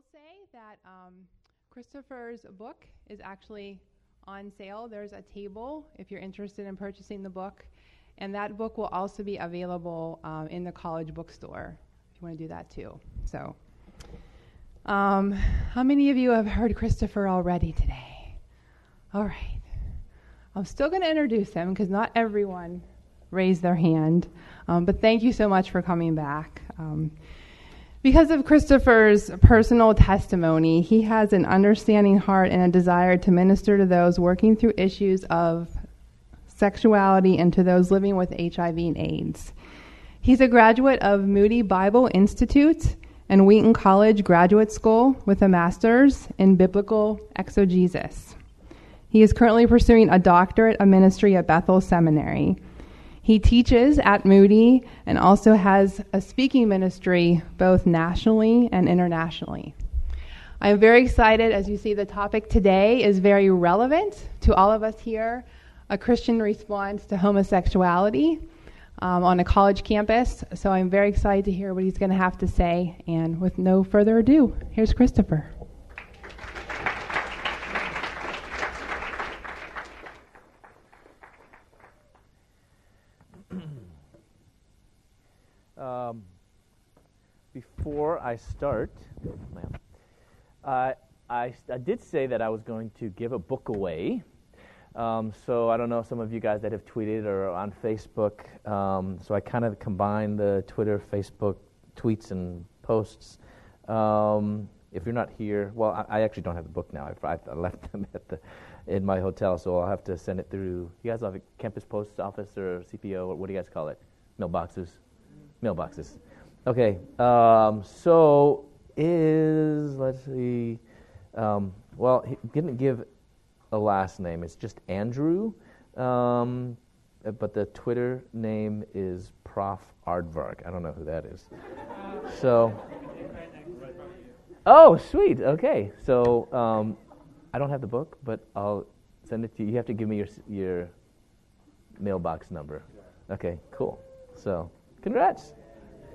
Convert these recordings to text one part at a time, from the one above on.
will say that um, Christopher's book is actually on sale. There's a table if you're interested in purchasing the book, and that book will also be available um, in the college bookstore if you want to do that too. So, um, how many of you have heard Christopher already today? All right. I'm still going to introduce him because not everyone raised their hand, um, but thank you so much for coming back. Um, because of Christopher's personal testimony, he has an understanding heart and a desire to minister to those working through issues of sexuality and to those living with HIV and AIDS. He's a graduate of Moody Bible Institute and Wheaton College Graduate School with a master's in biblical exegesis. He is currently pursuing a doctorate of ministry at Bethel Seminary. He teaches at Moody and also has a speaking ministry both nationally and internationally. I am very excited as you see the topic today is very relevant to all of us here a Christian response to homosexuality um, on a college campus. So I'm very excited to hear what he's going to have to say. And with no further ado, here's Christopher. Um, before I start, uh, I, I did say that I was going to give a book away. Um, so I don't know some of you guys that have tweeted or on Facebook. Um, so I kind of combine the Twitter, Facebook tweets and posts. Um, if you're not here, well, I, I, actually don't have the book now. I, I left them at the in my hotel, so I'll have to send it through. You guys have a campus post office or CPO, or what do you guys call it? Mailboxes mailboxes. Okay, um, so is, let's see, um, well, he didn't give a last name. It's just Andrew, um, but the Twitter name is Prof. Aardvark. I don't know who that is. so, oh, sweet. Okay, so um, I don't have the book, but I'll send it to you. You have to give me your your mailbox number. Okay, cool. So. Congrats.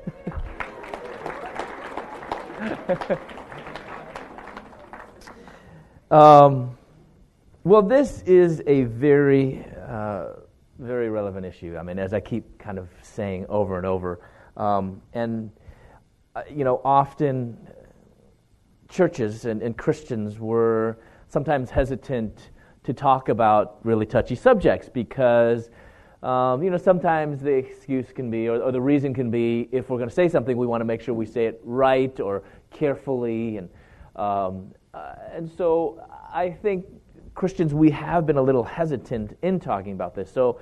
um, well, this is a very, uh, very relevant issue. I mean, as I keep kind of saying over and over, um, and uh, you know, often churches and, and Christians were sometimes hesitant to talk about really touchy subjects because um, you know, sometimes the excuse can be, or, or the reason can be, if we're going to say something, we want to make sure we say it right or carefully. And, um, uh, and so I think Christians, we have been a little hesitant in talking about this. So,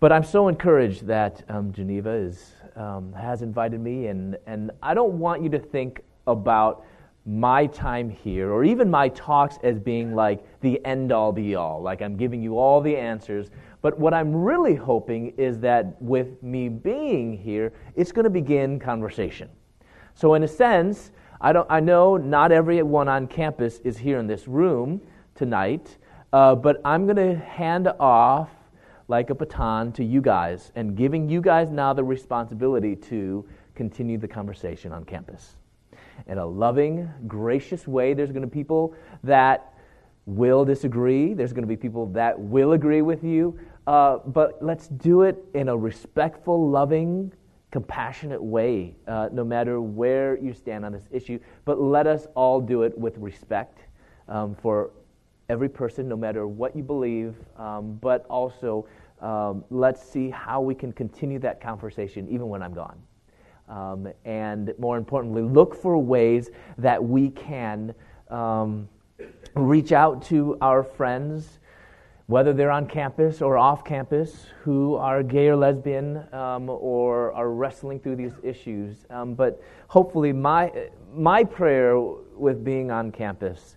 but I'm so encouraged that um, Geneva is, um, has invited me, and, and I don't want you to think about my time here or even my talks as being like the end all be all, like I'm giving you all the answers. But what I'm really hoping is that with me being here, it's going to begin conversation. So, in a sense, I, don't, I know not everyone on campus is here in this room tonight, uh, but I'm going to hand off like a baton to you guys and giving you guys now the responsibility to continue the conversation on campus. In a loving, gracious way, there's going to be people that will disagree. There's going to be people that will agree with you. Uh, but let's do it in a respectful, loving, compassionate way, uh, no matter where you stand on this issue. But let us all do it with respect um, for every person, no matter what you believe. Um, but also, um, let's see how we can continue that conversation even when I'm gone. Um, and more importantly, look for ways that we can um, reach out to our friends whether they're on campus or off campus, who are gay or lesbian um, or are wrestling through these issues. Um, but hopefully, my, my prayer with being on campus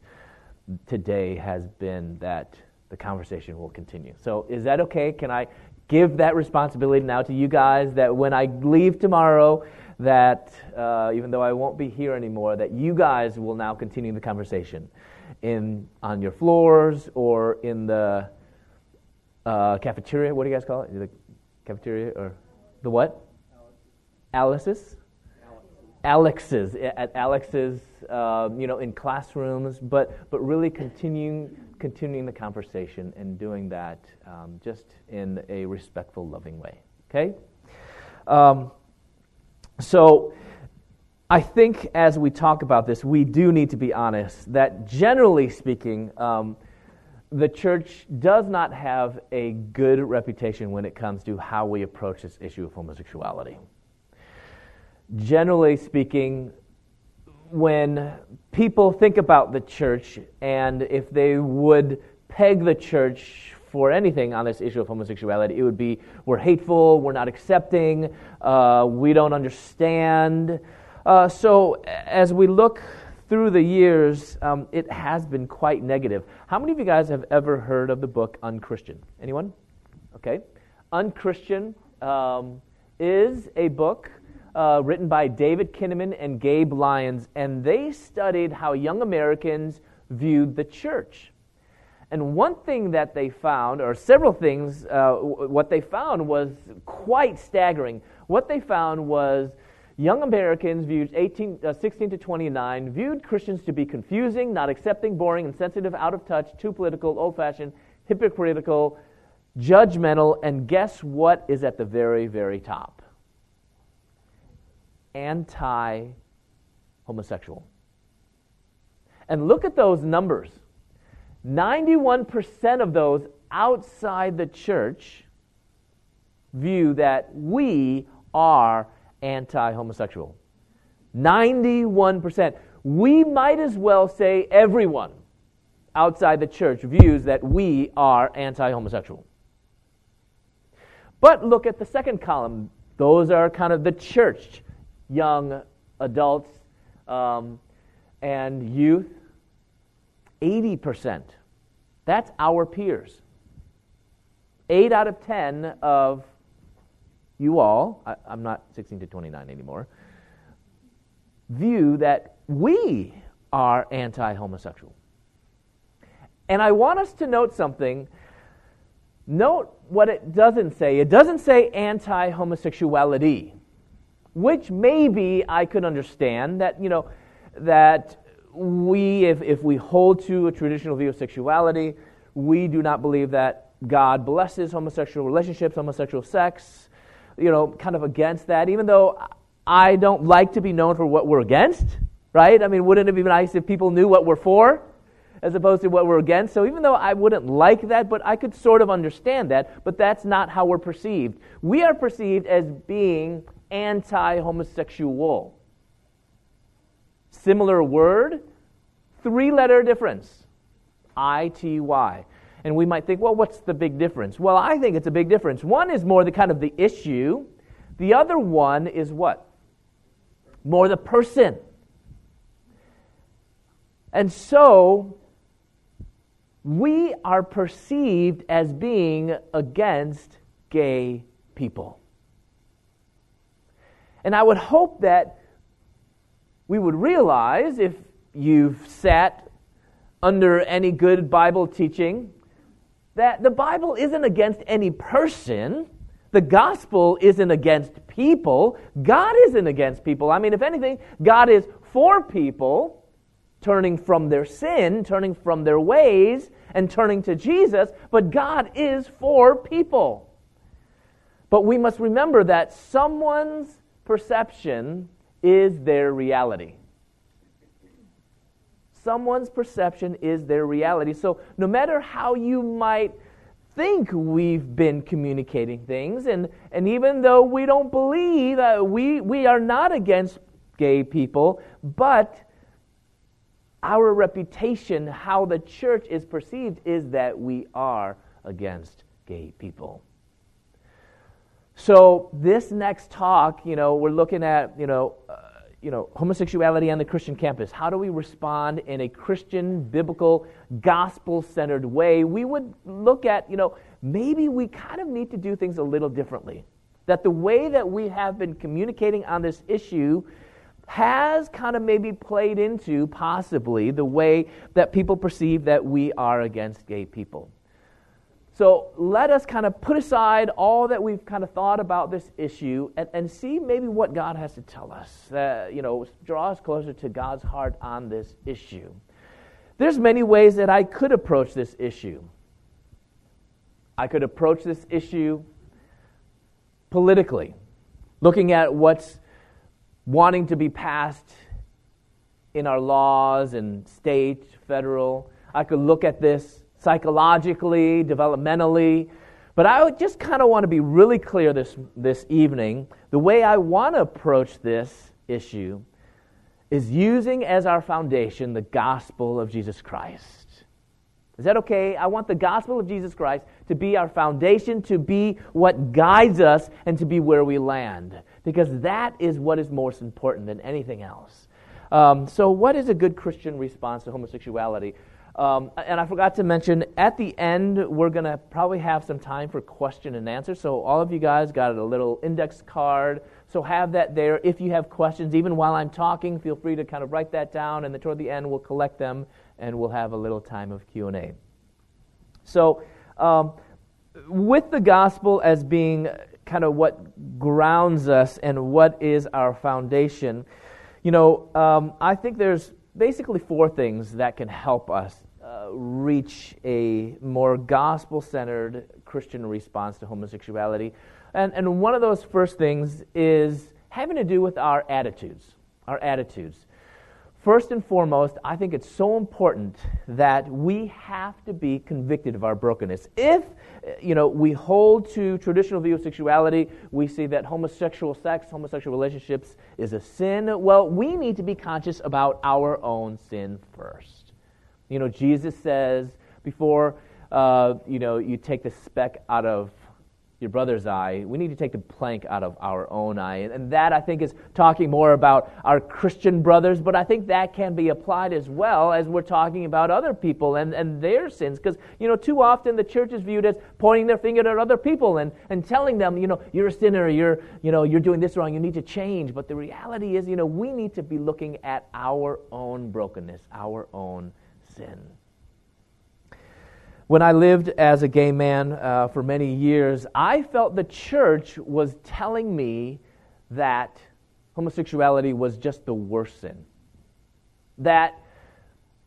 today has been that the conversation will continue. So, is that okay? Can I give that responsibility now to you guys that when I leave tomorrow, that uh, even though I won't be here anymore, that you guys will now continue the conversation in on your floors or in the uh, cafeteria. What do you guys call it? The cafeteria or the what? Alice's? Alex's, at Alex's, uh, you know, in classrooms, but, but really continuing, continuing the conversation and doing that um, just in a respectful, loving way. Okay? Um, so, I think as we talk about this, we do need to be honest that generally speaking, um, the church does not have a good reputation when it comes to how we approach this issue of homosexuality. Generally speaking, when people think about the church and if they would peg the church for anything on this issue of homosexuality, it would be we're hateful, we're not accepting, uh, we don't understand. Uh, so as we look through the years, um, it has been quite negative. How many of you guys have ever heard of the book Unchristian? Anyone? Okay. Unchristian um, is a book uh, written by David Kinnaman and Gabe Lyons, and they studied how young Americans viewed the church. And one thing that they found, or several things, uh, what they found was quite staggering. What they found was Young Americans viewed 18, uh, 16 to 29 viewed Christians to be confusing, not accepting, boring, insensitive, out of touch, too political, old fashioned, hypocritical, judgmental, and guess what is at the very, very top? Anti homosexual. And look at those numbers 91% of those outside the church view that we are anti homosexual. 91%. We might as well say everyone outside the church views that we are anti homosexual. But look at the second column. Those are kind of the church, young adults um, and youth. 80%. That's our peers. 8 out of 10 of you all, I, I'm not 16 to 29 anymore, view that we are anti homosexual. And I want us to note something. Note what it doesn't say. It doesn't say anti homosexuality, which maybe I could understand that, you know, that we, if, if we hold to a traditional view of sexuality, we do not believe that God blesses homosexual relationships, homosexual sex, you know, kind of against that, even though I don't like to be known for what we're against, right? I mean, wouldn't it be nice if people knew what we're for as opposed to what we're against? So even though I wouldn't like that, but I could sort of understand that, but that's not how we're perceived. We are perceived as being anti homosexual. Similar word, three letter difference I T Y. And we might think, well, what's the big difference? Well, I think it's a big difference. One is more the kind of the issue, the other one is what? More the person. And so, we are perceived as being against gay people. And I would hope that we would realize if you've sat under any good Bible teaching that the Bible isn't against any person. The gospel isn't against people. God isn't against people. I mean, if anything, God is for people turning from their sin, turning from their ways, and turning to Jesus, but God is for people. But we must remember that someone's perception is their reality someone's perception is their reality. So no matter how you might think we've been communicating things, and, and even though we don't believe, uh, we, we are not against gay people, but our reputation, how the church is perceived, is that we are against gay people. So this next talk, you know, we're looking at, you know, uh, you know, homosexuality on the Christian campus. How do we respond in a Christian, biblical, gospel centered way? We would look at, you know, maybe we kind of need to do things a little differently. That the way that we have been communicating on this issue has kind of maybe played into possibly the way that people perceive that we are against gay people. So let us kind of put aside all that we've kind of thought about this issue and, and see maybe what God has to tell us. Uh, you know, draw us closer to God's heart on this issue. There's many ways that I could approach this issue. I could approach this issue politically, looking at what's wanting to be passed in our laws and state, federal. I could look at this psychologically, developmentally. But I just kind of want to be really clear this, this evening. The way I want to approach this issue is using as our foundation the gospel of Jesus Christ. Is that okay? I want the gospel of Jesus Christ to be our foundation, to be what guides us, and to be where we land. Because that is what is most important than anything else. Um, so, what is a good Christian response to homosexuality? Um, and I forgot to mention, at the end, we're going to probably have some time for question and answer. So, all of you guys got a little index card. So, have that there. If you have questions, even while I'm talking, feel free to kind of write that down. And then toward the end, we'll collect them and we'll have a little time of Q&A. So, um, with the gospel as being kind of what grounds us and what is our foundation, you know, um, I think there's basically four things that can help us uh, reach a more gospel centered Christian response to homosexuality. And, and one of those first things is having to do with our attitudes. Our attitudes. First and foremost, I think it's so important that we have to be convicted of our brokenness. If you know we hold to traditional view of sexuality, we see that homosexual sex, homosexual relationships is a sin. Well, we need to be conscious about our own sin first. You know, Jesus says before uh, you know you take the speck out of your brother's eye. We need to take the plank out of our own eye. And that, I think, is talking more about our Christian brothers, but I think that can be applied as well as we're talking about other people and, and their sins. Because, you know, too often the church is viewed as pointing their finger at other people and, and telling them, you know, you're a sinner, you're, you know, you're doing this wrong, you need to change. But the reality is, you know, we need to be looking at our own brokenness, our own sin. When I lived as a gay man uh, for many years, I felt the church was telling me that homosexuality was just the worst sin. That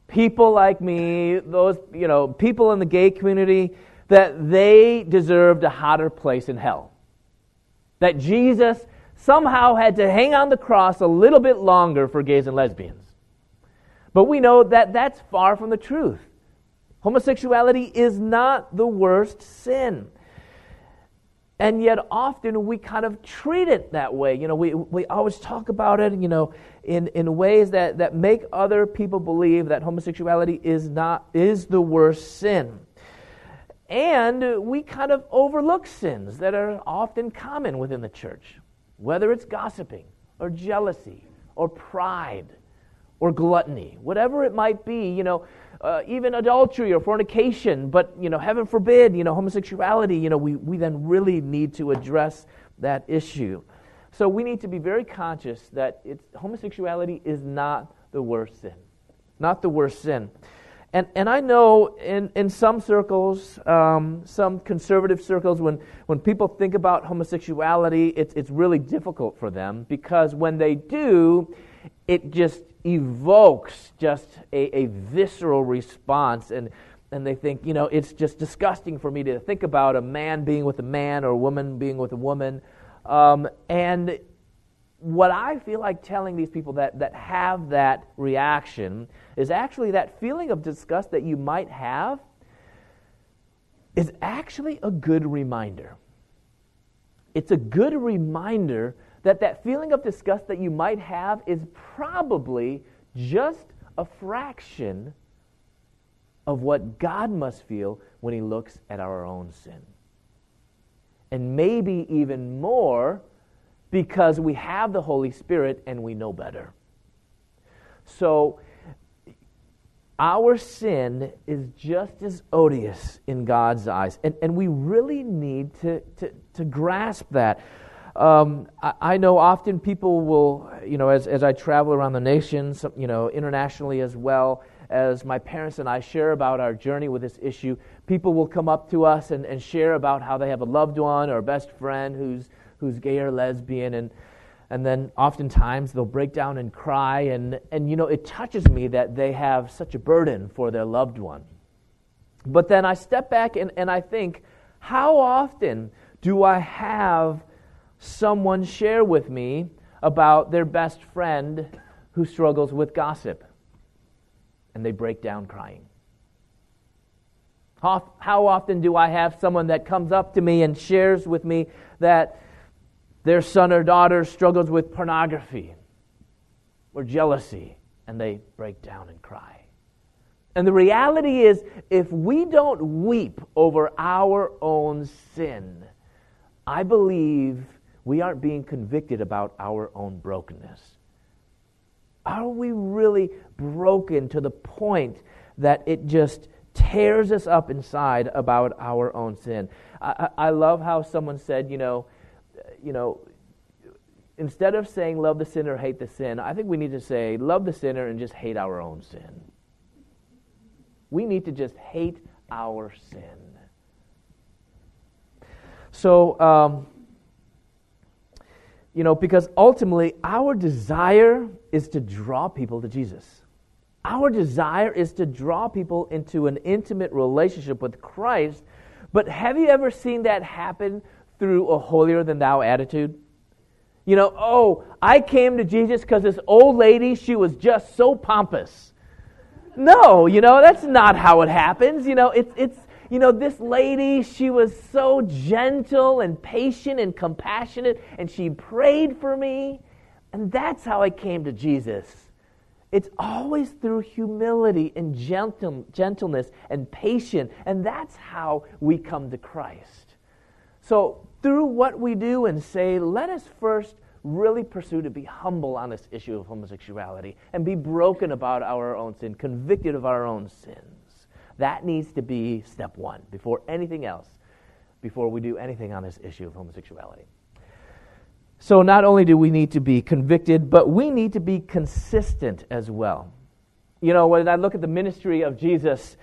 people like me, those, you know, people in the gay community, that they deserved a hotter place in hell. That Jesus somehow had to hang on the cross a little bit longer for gays and lesbians. But we know that that's far from the truth. Homosexuality is not the worst sin. And yet, often we kind of treat it that way. You know, we, we always talk about it, you know, in, in ways that, that make other people believe that homosexuality is, not, is the worst sin. And we kind of overlook sins that are often common within the church, whether it's gossiping or jealousy or pride or gluttony, whatever it might be, you know, uh, even adultery or fornication, but, you know, heaven forbid, you know, homosexuality, you know, we, we then really need to address that issue. So we need to be very conscious that it's, homosexuality is not the worst sin. Not the worst sin. And, and I know in, in some circles, um, some conservative circles, when, when people think about homosexuality, it's, it's really difficult for them because when they do, it just evokes just a, a visceral response and and they think, you know, it's just disgusting for me to think about a man being with a man or a woman being with a woman. Um, and what I feel like telling these people that, that have that reaction is actually that feeling of disgust that you might have is actually a good reminder. It's a good reminder that that feeling of disgust that you might have is probably just a fraction of what God must feel when He looks at our own sin. And maybe even more because we have the Holy Spirit and we know better. So, our sin is just as odious in God's eyes. And, and we really need to, to, to grasp that. Um, I, I, know often people will, you know, as, as I travel around the nation, some, you know, internationally as well, as my parents and I share about our journey with this issue, people will come up to us and, and share about how they have a loved one or a best friend who's, who's gay or lesbian. And, and then oftentimes they'll break down and cry. And, and, you know, it touches me that they have such a burden for their loved one. But then I step back and, and I think, how often do I have someone share with me about their best friend who struggles with gossip? And they break down crying. How, how often do I have someone that comes up to me and shares with me that their son or daughter struggles with pornography or jealousy, and they break down and cry? And the reality is, if we don't weep over our own sin, I believe we aren't being convicted about our own brokenness. Are we really broken to the point that it just tears us up inside about our own sin? I, I love how someone said, you know, you know, instead of saying love the sinner, hate the sin, I think we need to say love the sinner and just hate our own sin. We need to just hate our sin. So, um, you know, because ultimately our desire is to draw people to Jesus. Our desire is to draw people into an intimate relationship with Christ. But have you ever seen that happen through a holier than thou attitude? You know, oh, I came to Jesus because this old lady, she was just so pompous. No, you know, that's not how it happens. You know, it's, it's, you know, this lady, she was so gentle and patient and compassionate, and she prayed for me. And that's how I came to Jesus. It's always through humility and gentle, gentleness and patience, and that's how we come to Christ. So, through what we do and say, let us first really pursue to be humble on this issue of homosexuality and be broken about our own sin, convicted of our own sins. That needs to be step one before anything else, before we do anything on this issue of homosexuality. So, not only do we need to be convicted, but we need to be consistent as well. You know, when I look at the ministry of Jesus,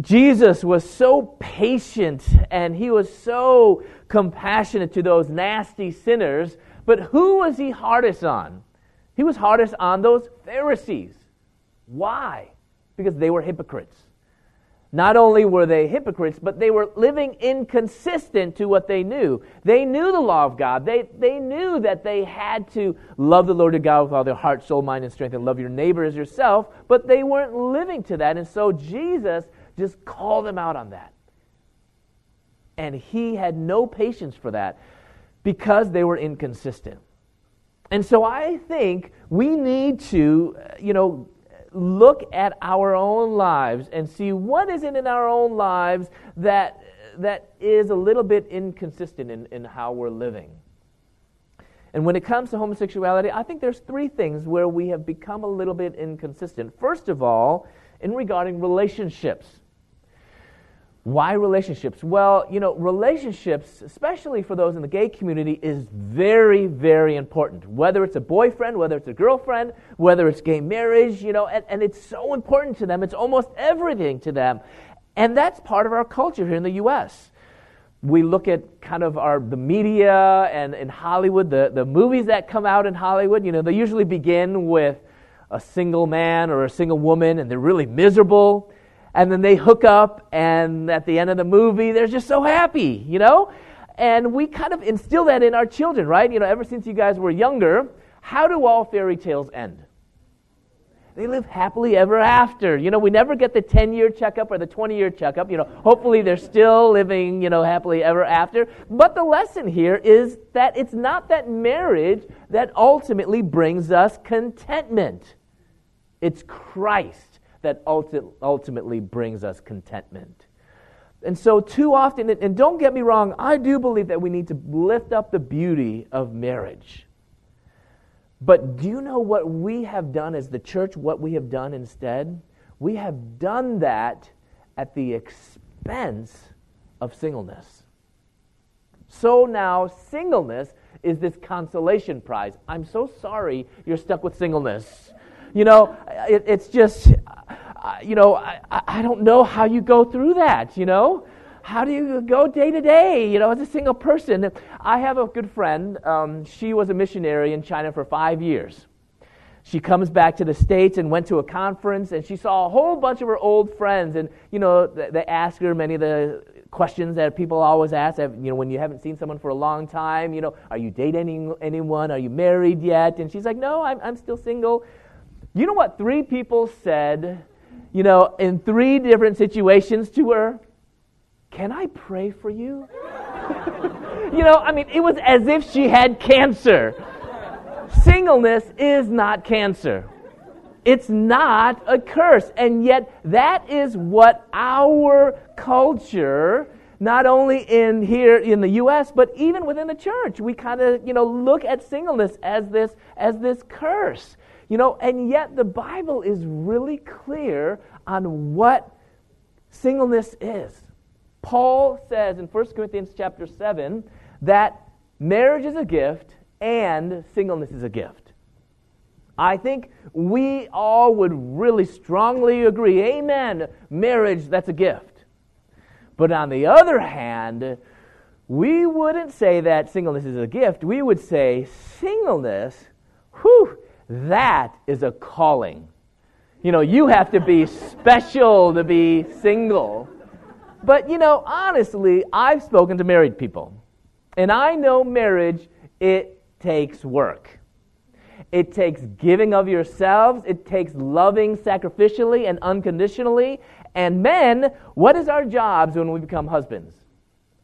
Jesus was so patient and he was so compassionate to those nasty sinners but who was he hardest on? He was hardest on those Pharisees. Why? Because they were hypocrites. Not only were they hypocrites, but they were living inconsistent to what they knew. They knew the law of God. They, they knew that they had to love the Lord your God with all their heart, soul, mind, and strength, and love your neighbor as yourself, but they weren't living to that. And so Jesus just called them out on that. And he had no patience for that because they were inconsistent. And so I think we need to, you know, look at our own lives and see what is it in our own lives that, that is a little bit inconsistent in, in how we're living. And when it comes to homosexuality, I think there's three things where we have become a little bit inconsistent. First of all, in regarding relationships. Why relationships? Well, you know, relationships, especially for those in the gay community, is very, very important. Whether it's a boyfriend, whether it's a girlfriend, whether it's gay marriage, you know, and, and it's so important to them. It's almost everything to them. And that's part of our culture here in the U.S. We look at kind of our the media and in Hollywood, the, the movies that come out in Hollywood, you know, they usually begin with a single man or a single woman, and they're really miserable and then they hook up, and at the end of the movie, they're just so happy, you know? And we kind of instill that in our children, right? You know, ever since you guys were younger, how do all fairy tales end? They live happily ever after. You know, we never get the 10 year checkup or the 20 year checkup. You know, hopefully they're still living, you know, happily ever after. But the lesson here is that it's not that marriage that ultimately brings us contentment, it's Christ that ultimately brings us contentment. And so, too often, and don't get me wrong, I do believe that we need to lift up the beauty of marriage. But do you know what we have done as the church, what we have done instead? We have done that at the expense of singleness. So now, singleness is this consolation prize. I'm so sorry you're stuck with singleness. You know, it, it's just, uh, you know, I, I don't know how you go through that, you know? How do you go day to day, you know, as a single person? I have a good friend. Um, she was a missionary in China for five years. She comes back to the States and went to a conference, and she saw a whole bunch of her old friends. And, you know, they ask her many of the questions that people always ask, you know, when you haven't seen someone for a long time, you know, are you dating anyone? Are you married yet? And she's like, no, I'm, I'm still single. You know what three people said, you know, in three different situations to her? Can I pray for you? you know, I mean, it was as if she had cancer. Singleness is not cancer. It's not a curse. And yet, that is what our culture, not only in here in the U.S., but even within the church, we kind of, you know, look at singleness as this, as this curse. You know, and yet the Bible is really clear on what singleness is. Paul says in 1 Corinthians chapter 7 that marriage is a gift and singleness is a gift. I think we all would really strongly agree amen, marriage, that's a gift. But on the other hand, we wouldn't say that singleness is a gift. We would say singleness, whew, that is a calling. You know, you have to be special to be single. But, you know, honestly, I've spoken to married people. And I know marriage, it takes work. It takes giving of yourselves. It takes loving sacrificially and unconditionally. And men, what is our jobs when we become husbands?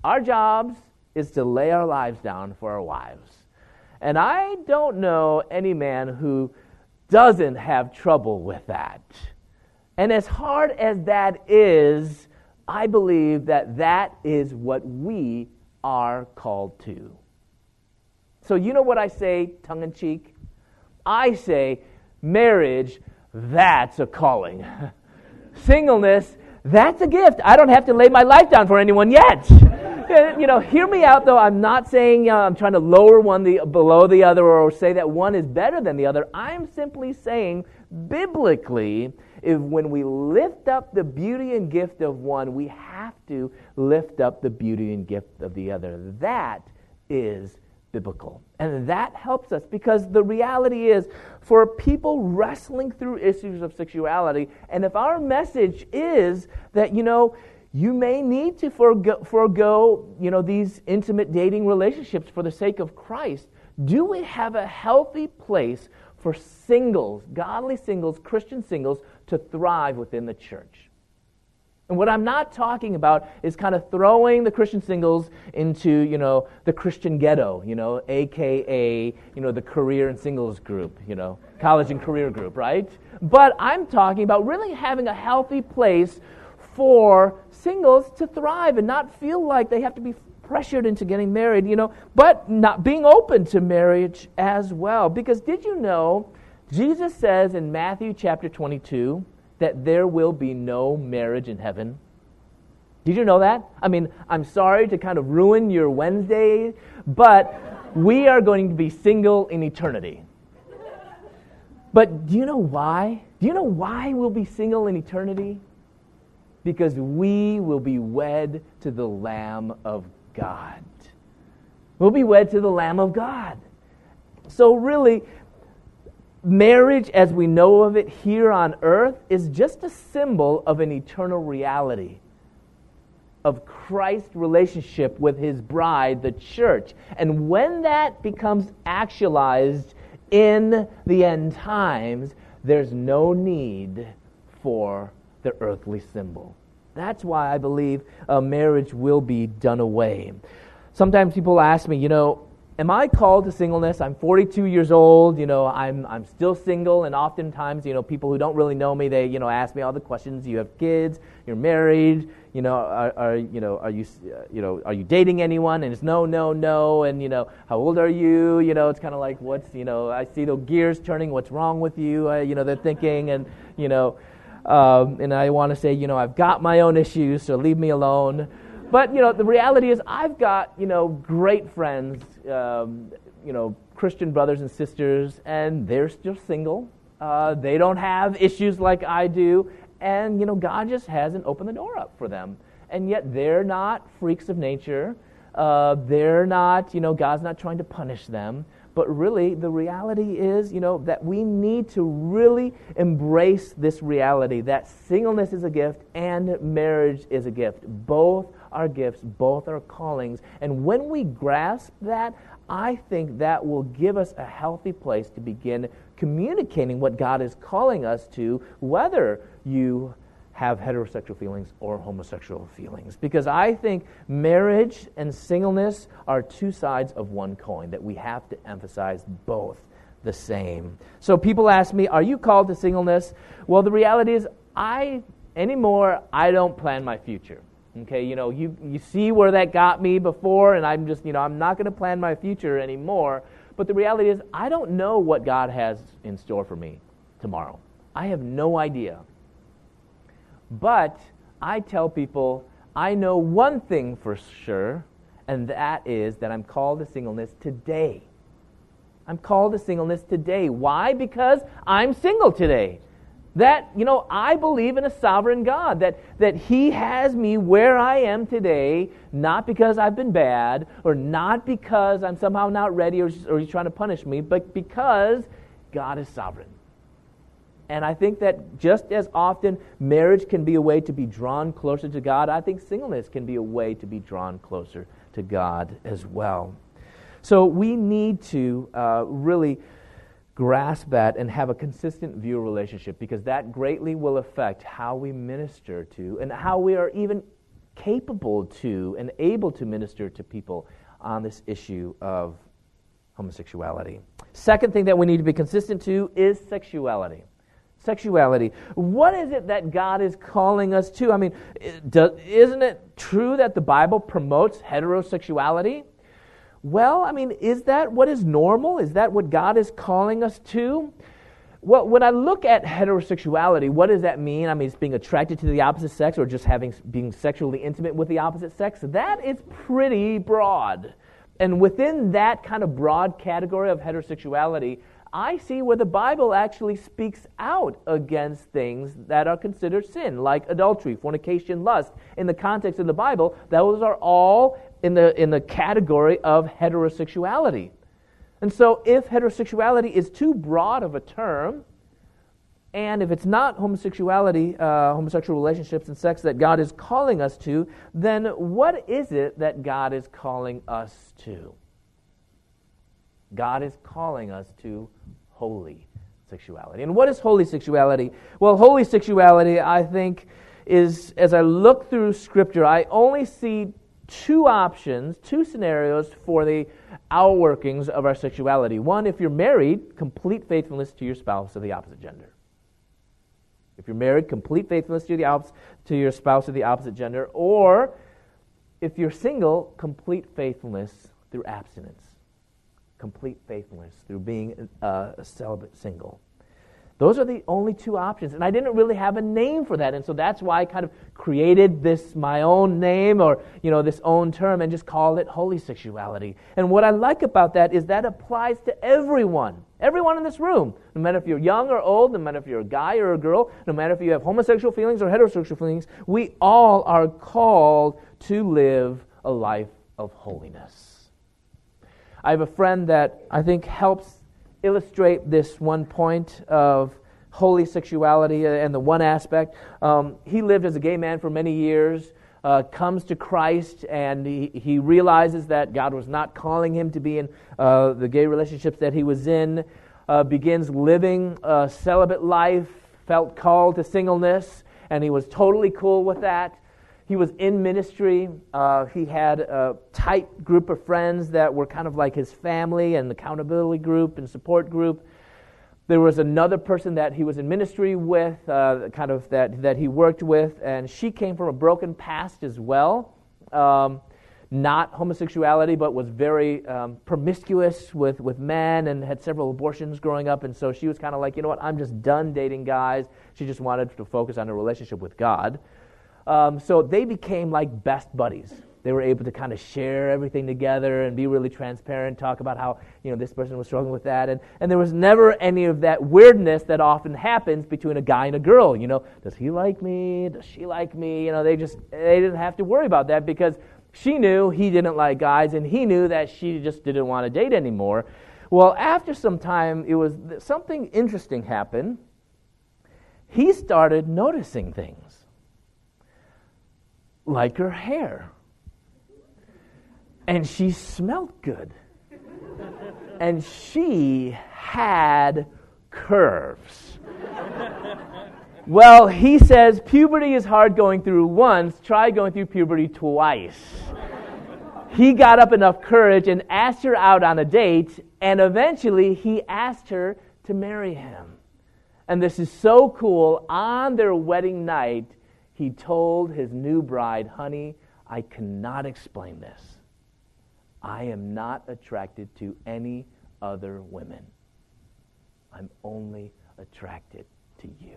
Our jobs is to lay our lives down for our wives. And I don't know any man who doesn't have trouble with that. And as hard as that is, I believe that that is what we are called to. So, you know what I say tongue in cheek? I say, marriage, that's a calling. Singleness, that's a gift. I don't have to lay my life down for anyone yet you know, hear me out though. I'm not saying uh, I'm trying to lower one the, below the other or say that one is better than the other. I'm simply saying, biblically, if when we lift up the beauty and gift of one, we have to lift up the beauty and gift of the other. That is biblical. And that helps us because the reality is for people wrestling through issues of sexuality, and if our message is that, you know, you may need to forego, you know, these intimate dating relationships for the sake of Christ. Do we have a healthy place for singles, godly singles, Christian singles, to thrive within the church? And what I'm not talking about is kind of throwing the Christian singles into, you know, the Christian ghetto, you know, aka, you know, the career and singles group, you know, college and career group, right? But I'm talking about really having a healthy place for singles to thrive and not feel like they have to be pressured into getting married, you know, but not being open to marriage as well. Because did you know Jesus says in Matthew chapter 22 that there will be no marriage in heaven? Did you know that? I mean, I'm sorry to kind of ruin your Wednesday, but we are going to be single in eternity. But do you know why? Do you know why we'll be single in eternity? because we will be wed to the Lamb of God. We'll be wed to the Lamb of God. So, really, marriage as we know of it here on earth is just a symbol of an eternal reality of Christ's relationship with his bride, the church. And when that becomes actualized in the end times, there's no need for the earthly symbol. That's why I believe a marriage will be done away. Sometimes people ask me, you know, am I called to singleness? I'm 42 years old, you know, I'm, I'm still single, and oftentimes, you know, people who don't really know me, they, you know, ask me all the questions. You have kids, you're married, you know, are, are you know, are you, uh, you know, are you dating anyone? And it's no, no, no, and, you know, how old are you? You know, it's kind of like, what's, you know, I see the gears turning, what's wrong with you? Uh, you know, they're thinking, and, you know, um, and I want to say, you know, I've got my own issues, so leave me alone. But, you know, the reality is I've got, you know, great friends, um, you know, Christian brothers and sisters, and they're still single. Uh, they don't have issues like I do, and you know, God just hasn't opened the door up for them. And yet, they're not freaks of nature. Uh, they're not, you know, God's not trying to punish them. But really, the reality is, you know, that we need to really embrace this reality that singleness is a gift and marriage is a gift. Both are gifts, both our callings. And when we grasp that, I think that will give us a healthy place to begin communicating what God is calling us to, whether you have heterosexual feelings or homosexual feelings. Because I think marriage and singleness are two sides of one coin, that we have to emphasize both the same. So people ask me, Are you called to singleness? Well, the reality is, I anymore, I don't plan my future. Okay, you know, you, you see where that got me before, and I'm just, you know, I'm not going to plan my future anymore. But the reality is, I don't know what God has in store for me tomorrow. I have no idea. But I tell people I know one thing for sure, and that is that I'm called to singleness today. I'm called to singleness today. Why? Because I'm single today. That, you know, I believe in a sovereign God, that, that He has me where I am today, not because I've been bad, or not because I'm somehow not ready, or, or He's trying to punish me, but because God is sovereign. And I think that just as often marriage can be a way to be drawn closer to God, I think singleness can be a way to be drawn closer to God as well. So we need to uh, really grasp that and have a consistent view relationship because that greatly will affect how we minister to and how we are even capable to and able to minister to people on this issue of homosexuality. Second thing that we need to be consistent to is sexuality sexuality. What is it that God is calling us to? I mean, isn't it true that the Bible promotes heterosexuality? Well, I mean, is that what is normal? Is that what God is calling us to? Well, when I look at heterosexuality, what does that mean? I mean, it's being attracted to the opposite sex or just having being sexually intimate with the opposite sex. That is pretty broad. And within that kind of broad category of heterosexuality, I see where the Bible actually speaks out against things that are considered sin, like adultery, fornication, lust. In the context of the Bible, those are all in the, in the category of heterosexuality. And so, if heterosexuality is too broad of a term, and if it's not homosexuality, uh, homosexual relationships and sex that God is calling us to, then what is it that God is calling us to? God is calling us to holy sexuality. And what is holy sexuality? Well, holy sexuality, I think, is as I look through Scripture, I only see two options, two scenarios for the outworkings of our sexuality. One, if you're married, complete faithfulness to your spouse of the opposite gender. If you're married, complete faithfulness to, the op- to your spouse of the opposite gender. Or if you're single, complete faithfulness through abstinence complete faithfulness through being uh, a celibate single. Those are the only two options. And I didn't really have a name for that. And so that's why I kind of created this, my own name or, you know, this own term and just called it holy sexuality. And what I like about that is that applies to everyone. Everyone in this room. No matter if you're young or old, no matter if you're a guy or a girl, no matter if you have homosexual feelings or heterosexual feelings, we all are called to live a life of holiness. I have a friend that I think helps illustrate this one point of holy sexuality and the one aspect. Um, he lived as a gay man for many years, uh, comes to Christ, and he, he realizes that God was not calling him to be in uh, the gay relationships that he was in, uh, begins living a celibate life, felt called to singleness, and he was totally cool with that. He was in ministry. Uh, he had a tight group of friends that were kind of like his family and accountability group and support group. There was another person that he was in ministry with, uh, kind of that, that he worked with, and she came from a broken past as well. Um, not homosexuality, but was very um, promiscuous with, with men and had several abortions growing up. And so she was kind of like, you know what, I'm just done dating guys. She just wanted to focus on a relationship with God. Um, so they became like best buddies. they were able to kind of share everything together and be really transparent, talk about how, you know, this person was struggling with that. And, and there was never any of that weirdness that often happens between a guy and a girl. You know, does he like me? Does she like me? You know, they just, they didn't have to worry about that because she knew he didn't like guys and he knew that she just didn't want to date anymore. Well, after some time, it was something interesting happened. He started noticing things like her hair and she smelled good. and she had curves. well, he says puberty is hard going through once, try going through puberty twice. he got up enough courage and asked her out on a date, and eventually he asked her to marry him. And this is so cool. On their wedding night, he told his new bride, Honey, I cannot explain this I am not attracted to any other women. I'm only attracted to you.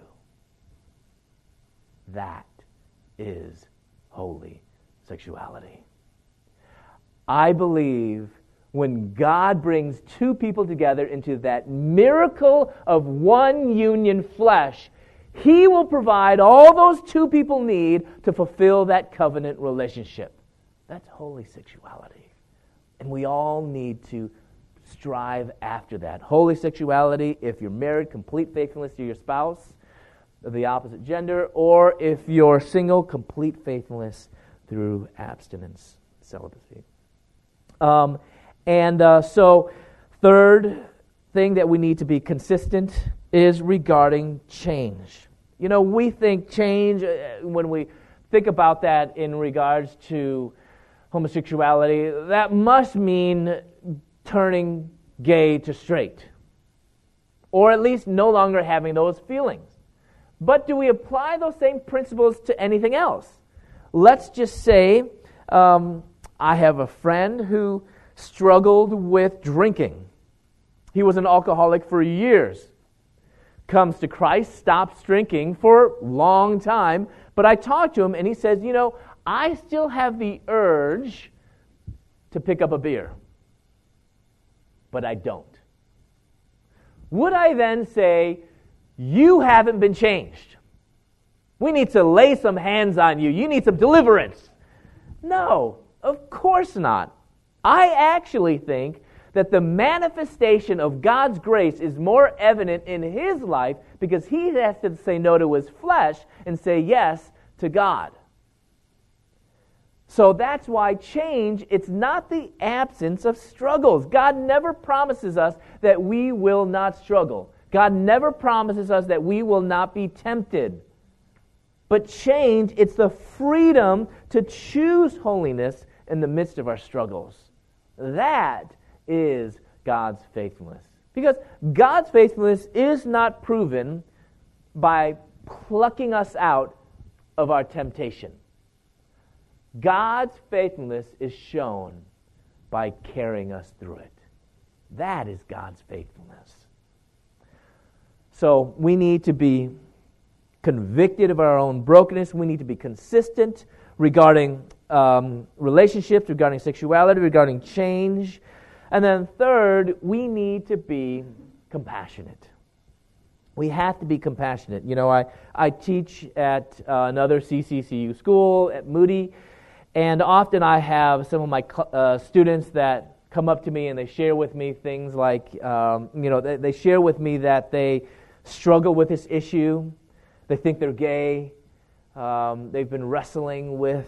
That is holy sexuality. I believe when God brings two people together into that miracle of one union flesh, He will provide all those two people need to fulfill that covenant relationship. That's holy sexuality. And we all need to strive after that. Holy sexuality, if you're married, complete faithfulness to your spouse of the opposite gender, or if you're single, complete faithfulness through abstinence, celibacy. Um, and uh, so, third thing that we need to be consistent is regarding change. You know, we think change, uh, when we think about that in regards to homosexuality, that must mean turning gay to straight, or at least no longer having those feelings. But do we apply those same principles to anything else? Let's just say um, I have a friend who struggled with drinking. He was an alcoholic for years. Comes to Christ, stops drinking for a long time. But I talked to him, and he says, You know, I still have the urge to pick up a beer, but I don't. Would I then say, You haven't been changed? We need to lay some hands on you. You need some deliverance. No, of course not. I actually think that the manifestation of God's grace is more evident in his life because he has to say no to his flesh and say yes to God. So that's why change, it's not the absence of struggles. God never promises us that we will not struggle. God never promises us that we will not be tempted. But change, it's the freedom to choose holiness in the midst of our struggles. That is God's faithfulness. Because God's faithfulness is not proven by plucking us out of our temptation. God's faithfulness is shown by carrying us through it. That is God's faithfulness. So we need to be convicted of our own brokenness. We need to be consistent regarding um, relationships, regarding sexuality, regarding change. And then, third, we need to be compassionate. We have to be compassionate. You know, I, I teach at uh, another CCCU school at Moody, and often I have some of my uh, students that come up to me and they share with me things like, um, you know, they, they share with me that they struggle with this issue. They think they're gay. Um, they've been wrestling with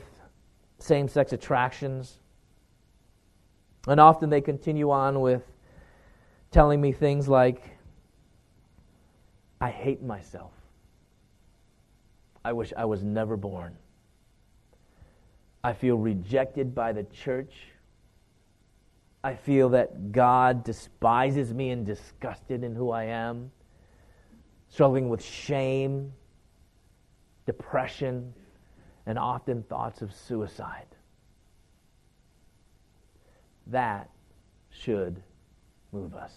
same sex attractions. And often they continue on with telling me things like, I hate myself. I wish I was never born. I feel rejected by the church. I feel that God despises me and disgusted in who I am, struggling with shame, depression, and often thoughts of suicide. That should move us.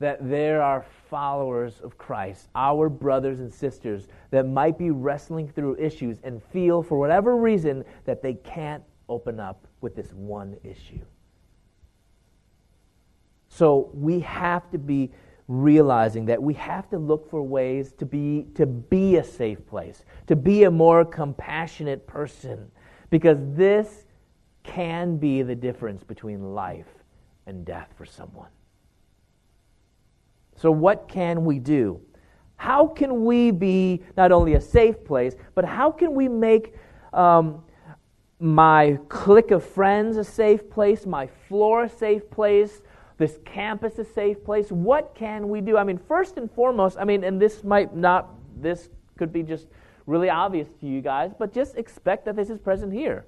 that there are followers of Christ, our brothers and sisters, that might be wrestling through issues and feel, for whatever reason, that they can't open up with this one issue. So we have to be realizing that we have to look for ways to be, to be a safe place, to be a more compassionate person, because this can be the difference between life and death for someone. So, what can we do? How can we be not only a safe place, but how can we make um, my clique of friends a safe place, my floor a safe place, this campus a safe place? What can we do? I mean, first and foremost, I mean, and this might not, this could be just really obvious to you guys, but just expect that this is present here.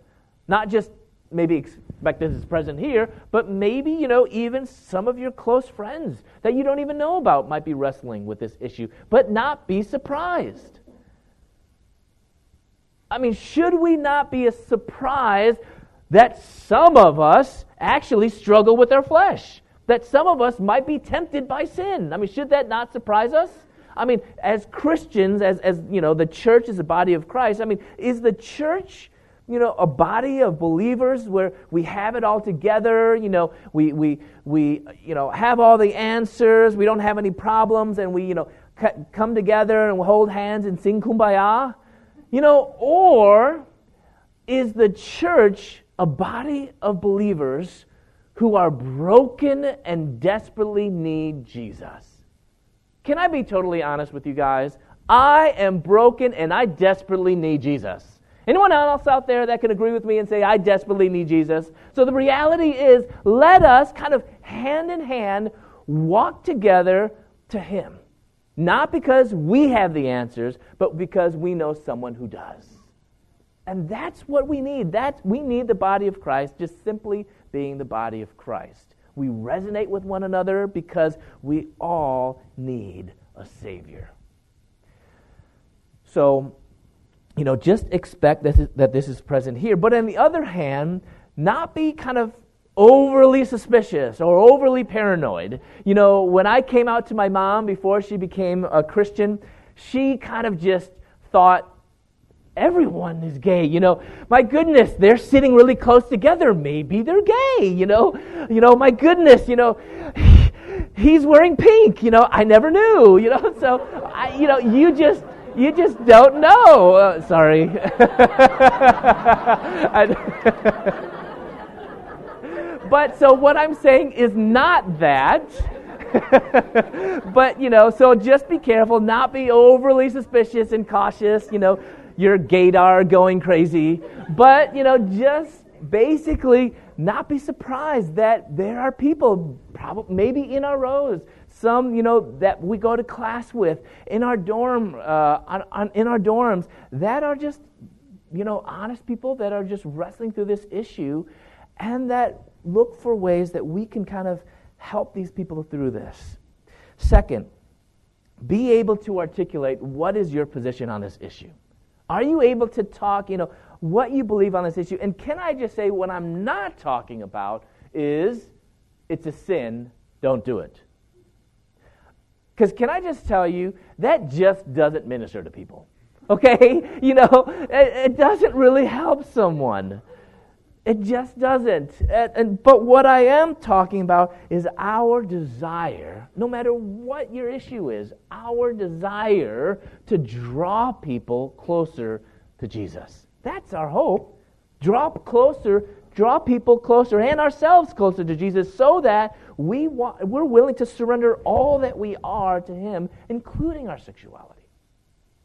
Not just maybe expect this is present here, but maybe, you know, even some of your close friends that you don't even know about might be wrestling with this issue, but not be surprised. I mean, should we not be surprised that some of us actually struggle with our flesh? That some of us might be tempted by sin? I mean, should that not surprise us? I mean, as Christians, as, as you know, the church is a body of Christ, I mean, is the church you know, a body of believers where we have it all together, you know, we, we, we, you know, have all the answers, we don't have any problems, and we, you know, come together and hold hands and sing kumbaya, you know, or is the church a body of believers who are broken and desperately need Jesus? Can I be totally honest with you guys? I am broken and I desperately need Jesus. Anyone else out there that can agree with me and say, I desperately need Jesus? So the reality is, let us kind of hand in hand walk together to Him. Not because we have the answers, but because we know someone who does. And that's what we need. That's, we need the body of Christ just simply being the body of Christ. We resonate with one another because we all need a Savior. So, you know, just expect this is, that this is present here. But on the other hand, not be kind of overly suspicious or overly paranoid. You know, when I came out to my mom before she became a Christian, she kind of just thought everyone is gay. You know my goodness they're sitting really close together. Maybe they're gay. You know you know my goodness you know he's wearing pink. You know i never knew. You know so I, you know you just you just don't know. Uh, sorry. but so what I'm saying is not that. but, you know, so just be careful, not be overly suspicious and cautious, you know, your gaydar going crazy. But, you know, just basically not be surprised that there are people, probably maybe in our rows, some you know that we go to class with in our dorm uh, on, on, in our dorms that are just you know honest people that are just wrestling through this issue and that look for ways that we can kind of help these people through this. Second be able to articulate what is your position on this issue. Are you able to talk you know what you believe on this issue? And can i just say what i'm not talking about is it's a sin don't do it because can I just tell you, that just doesn't minister to people. Okay? You know, it, it doesn't really help someone. It just doesn't. And, and, but what I am talking about is our desire, no matter what your issue is, our desire to draw people closer to Jesus. That's our hope. Draw closer, draw people closer and ourselves closer to Jesus so that we want, we're willing to surrender all that we are to Him, including our sexuality.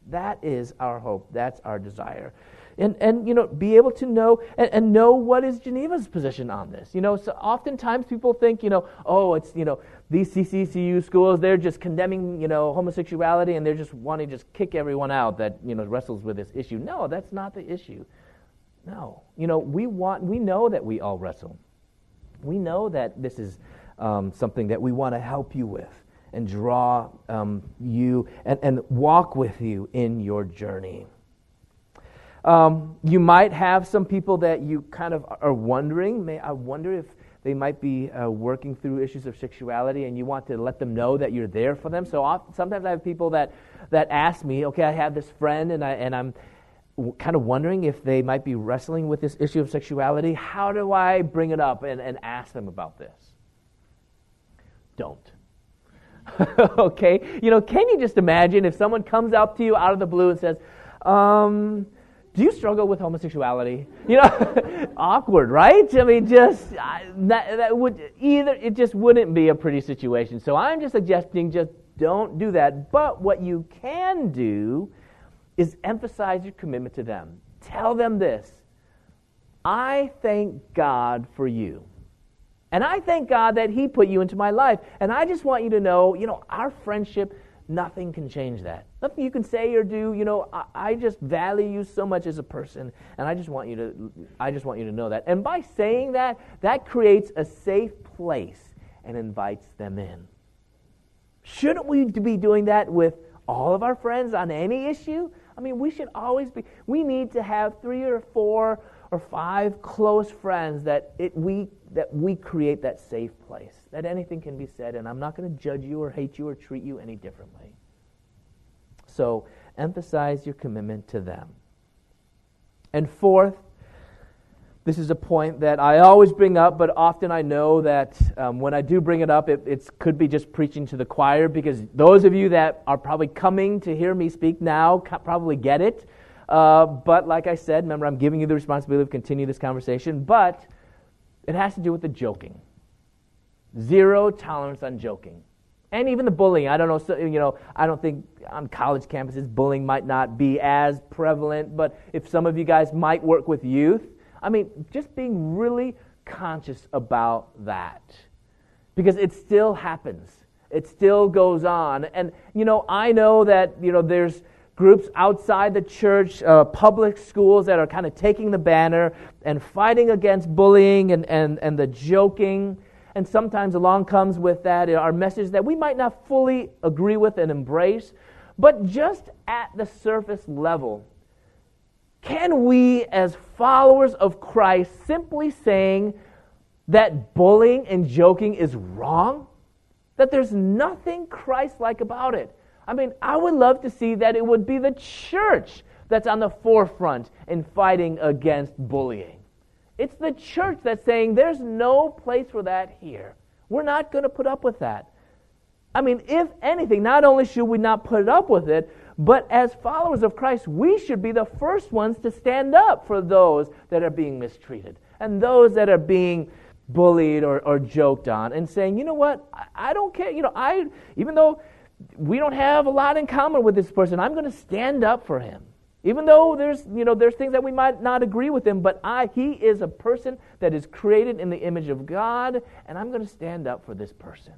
That is our hope. That's our desire. And, and you know, be able to know and, and know what is Geneva's position on this. You know, so oftentimes people think, you know, oh, it's, you know, these CCCU schools, they're just condemning, you know, homosexuality and they're just wanting to just kick everyone out that, you know, wrestles with this issue. No, that's not the issue. No. You know, we want, we know that we all wrestle. We know that this is um, something that we want to help you with and draw um, you and, and walk with you in your journey. Um, you might have some people that you kind of are wondering, may I wonder if they might be uh, working through issues of sexuality and you want to let them know that you're there for them. So often, sometimes I have people that, that ask me, okay, I have this friend and, I, and I'm kind of wondering if they might be wrestling with this issue of sexuality. How do I bring it up and, and ask them about this? Don't. okay? You know, can you just imagine if someone comes up to you out of the blue and says, um, do you struggle with homosexuality? You know, awkward, right? I mean, just that, that would either it just wouldn't be a pretty situation. So I'm just suggesting just don't do that. But what you can do is emphasize your commitment to them. Tell them this I thank God for you. And I thank God that He put you into my life. And I just want you to know, you know, our friendship, nothing can change that. Nothing you can say or do. You know, I, I, just value you so much as a person, and I just want you to, I just want you to know that. And by saying that, that creates a safe place and invites them in. Shouldn't we be doing that with all of our friends on any issue? I mean, we should always be, we need to have three or four or five close friends that, it, we, that we create that safe place, that anything can be said, and I'm not going to judge you or hate you or treat you any differently. So emphasize your commitment to them. And fourth, this is a point that I always bring up, but often I know that um, when I do bring it up, it it's, could be just preaching to the choir because those of you that are probably coming to hear me speak now probably get it. Uh, but like I said, remember, I'm giving you the responsibility to continue this conversation, but it has to do with the joking. Zero tolerance on joking. And even the bullying. I don't know, so, you know, I don't think on college campuses bullying might not be as prevalent, but if some of you guys might work with youth, I mean, just being really conscious about that. Because it still happens. It still goes on. And, you know, I know that, you know, there's groups outside the church, uh, public schools that are kind of taking the banner and fighting against bullying and, and, and the joking. And sometimes along comes with that our message that we might not fully agree with and embrace, but just at the surface level, can we, as followers of Christ, simply saying that bullying and joking is wrong? That there's nothing Christ like about it? I mean, I would love to see that it would be the church that's on the forefront in fighting against bullying. It's the church that's saying there's no place for that here. We're not going to put up with that. I mean, if anything, not only should we not put up with it, but as followers of Christ, we should be the first ones to stand up for those that are being mistreated and those that are being bullied or, or joked on and saying, you know what, I, I don't care. You know, I even though we don't have a lot in common with this person, I'm going to stand up for him. Even though there's, you know, there's things that we might not agree with him, but I, he is a person that is created in the image of God, and I'm going to stand up for this person.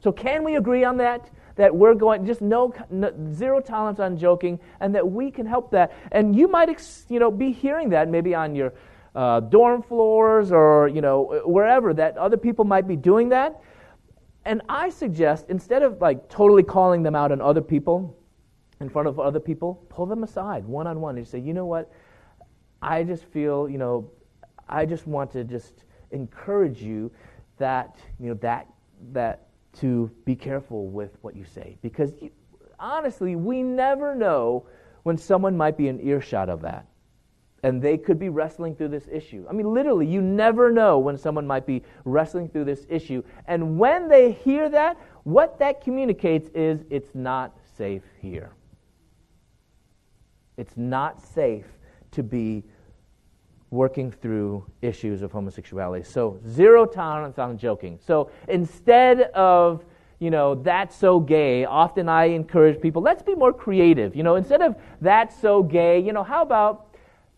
So, can we agree on that? That we're going just no, no zero tolerance on joking, and that we can help that. And you might, ex, you know, be hearing that maybe on your uh, dorm floors or you know wherever that other people might be doing that. And I suggest instead of like totally calling them out on other people, in front of other people, pull them aside one on one and say, you know what, I just feel, you know, I just want to just encourage you that you know that that to be careful with what you say. Because you, honestly, we never know when someone might be in earshot of that. And they could be wrestling through this issue. I mean, literally, you never know when someone might be wrestling through this issue. And when they hear that, what that communicates is it's not safe here. It's not safe to be working through issues of homosexuality. So, zero tolerance on joking. So, instead of you know, that's so gay. Often I encourage people, let's be more creative. You know, instead of that's so gay, you know, how about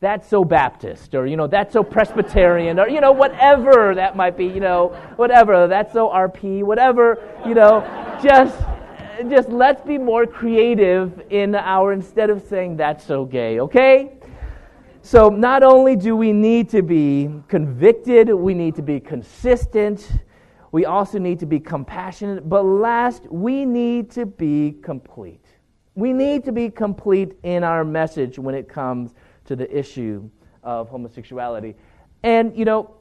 that's so Baptist or, you know, that's so Presbyterian or, you know, whatever that might be, you know, whatever, that's so RP, whatever, you know, just, just let's be more creative in our, instead of saying that's so gay, okay? So, not only do we need to be convicted, we need to be consistent, we also need to be compassionate, but last, we need to be complete. We need to be complete in our message when it comes to the issue of homosexuality. And, you know,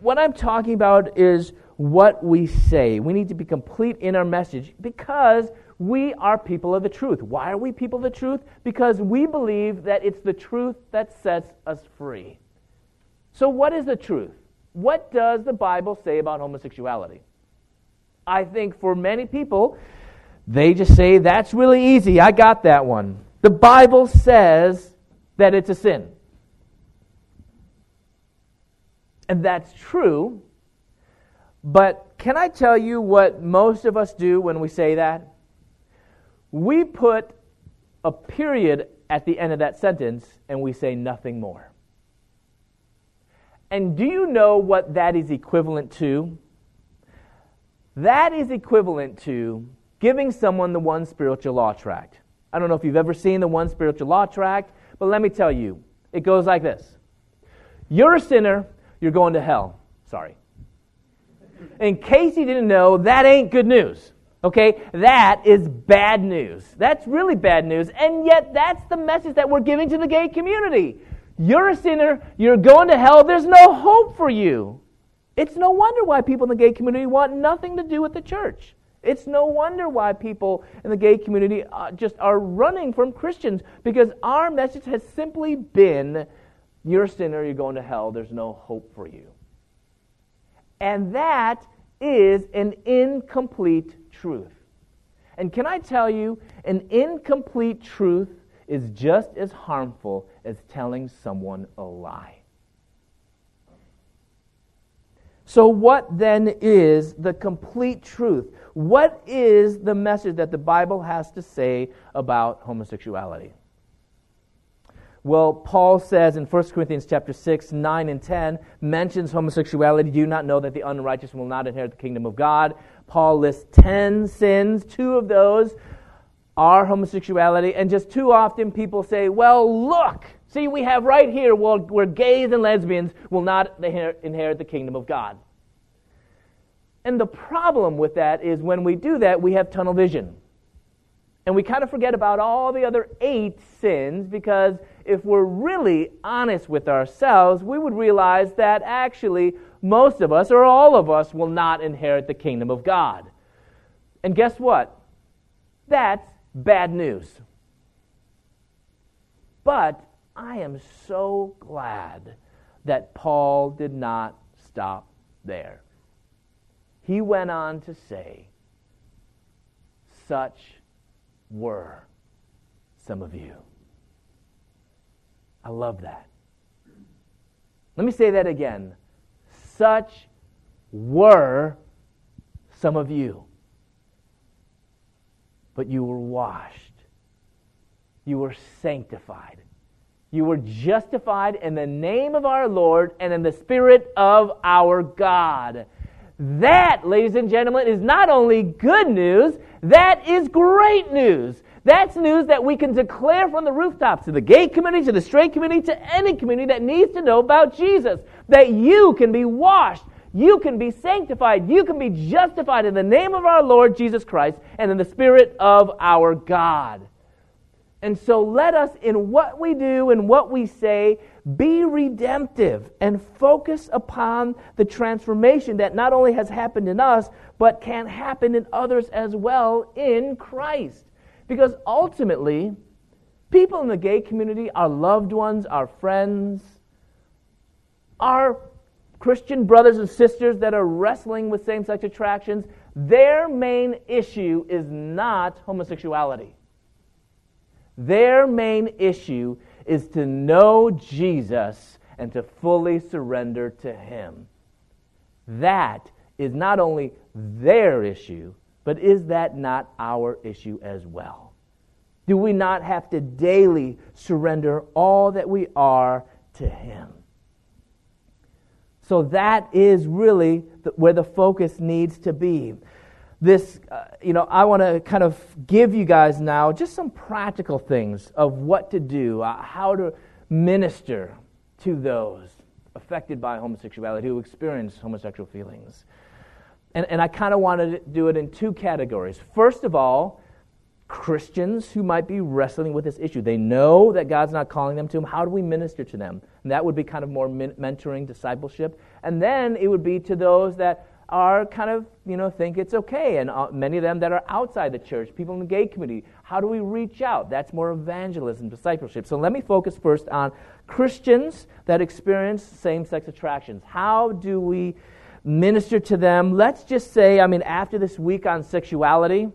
what I'm talking about is what we say. We need to be complete in our message because we are people of the truth. Why are we people of the truth? Because we believe that it's the truth that sets us free. So, what is the truth? What does the Bible say about homosexuality? I think for many people, they just say, that's really easy. I got that one. The Bible says that it's a sin. And that's true. But can I tell you what most of us do when we say that? We put a period at the end of that sentence and we say nothing more. And do you know what that is equivalent to? That is equivalent to giving someone the one spiritual law tract. I don't know if you've ever seen the one spiritual law tract, but let me tell you, it goes like this You're a sinner, you're going to hell. Sorry. In case you didn't know, that ain't good news. Okay? That is bad news. That's really bad news. And yet, that's the message that we're giving to the gay community. You're a sinner. You're going to hell. There's no hope for you. It's no wonder why people in the gay community want nothing to do with the church. It's no wonder why people in the gay community uh, just are running from Christians because our message has simply been you're a sinner, you're going to hell, there's no hope for you. And that is an incomplete truth. And can I tell you, an incomplete truth is just as harmful as telling someone a lie. So, what then is the complete truth? What is the message that the Bible has to say about homosexuality? Well, Paul says in 1 Corinthians chapter 6, 9 and 10 mentions homosexuality. Do you not know that the unrighteous will not inherit the kingdom of God? Paul lists 10 sins. Two of those are homosexuality. And just too often people say, well, look, see, we have right here where gays and lesbians will not inherit the kingdom of God. And the problem with that is when we do that, we have tunnel vision. And we kind of forget about all the other eight sins because if we're really honest with ourselves, we would realize that actually most of us, or all of us, will not inherit the kingdom of God. And guess what? That's bad news. But I am so glad that Paul did not stop there. He went on to say, Such were some of you. I love that. Let me say that again. Such were some of you. But you were washed. You were sanctified. You were justified in the name of our Lord and in the Spirit of our God. That, ladies and gentlemen, is not only good news, that is great news. That's news that we can declare from the rooftops to the gay community, to the straight community, to any community that needs to know about Jesus. That you can be washed, you can be sanctified, you can be justified in the name of our Lord Jesus Christ and in the Spirit of our God. And so let us, in what we do and what we say, be redemptive and focus upon the transformation that not only has happened in us, but can happen in others as well in Christ. Because ultimately, people in the gay community, our loved ones, our friends, our Christian brothers and sisters that are wrestling with same sex attractions, their main issue is not homosexuality. Their main issue is to know Jesus and to fully surrender to Him. That is not only their issue, but is that not our issue as well? Do we not have to daily surrender all that we are to Him? So that is really where the focus needs to be. This, uh, you know, I want to kind of give you guys now just some practical things of what to do, uh, how to minister to those affected by homosexuality who experience homosexual feelings. And, and I kind of wanted to do it in two categories. First of all, Christians who might be wrestling with this issue. They know that God's not calling them to them. How do we minister to them? And that would be kind of more mentoring, discipleship. And then it would be to those that are kind of, you know, think it's okay. And uh, many of them that are outside the church, people in the gay community. How do we reach out? That's more evangelism, discipleship. So let me focus first on Christians that experience same sex attractions. How do we minister to them? Let's just say, I mean, after this week on sexuality,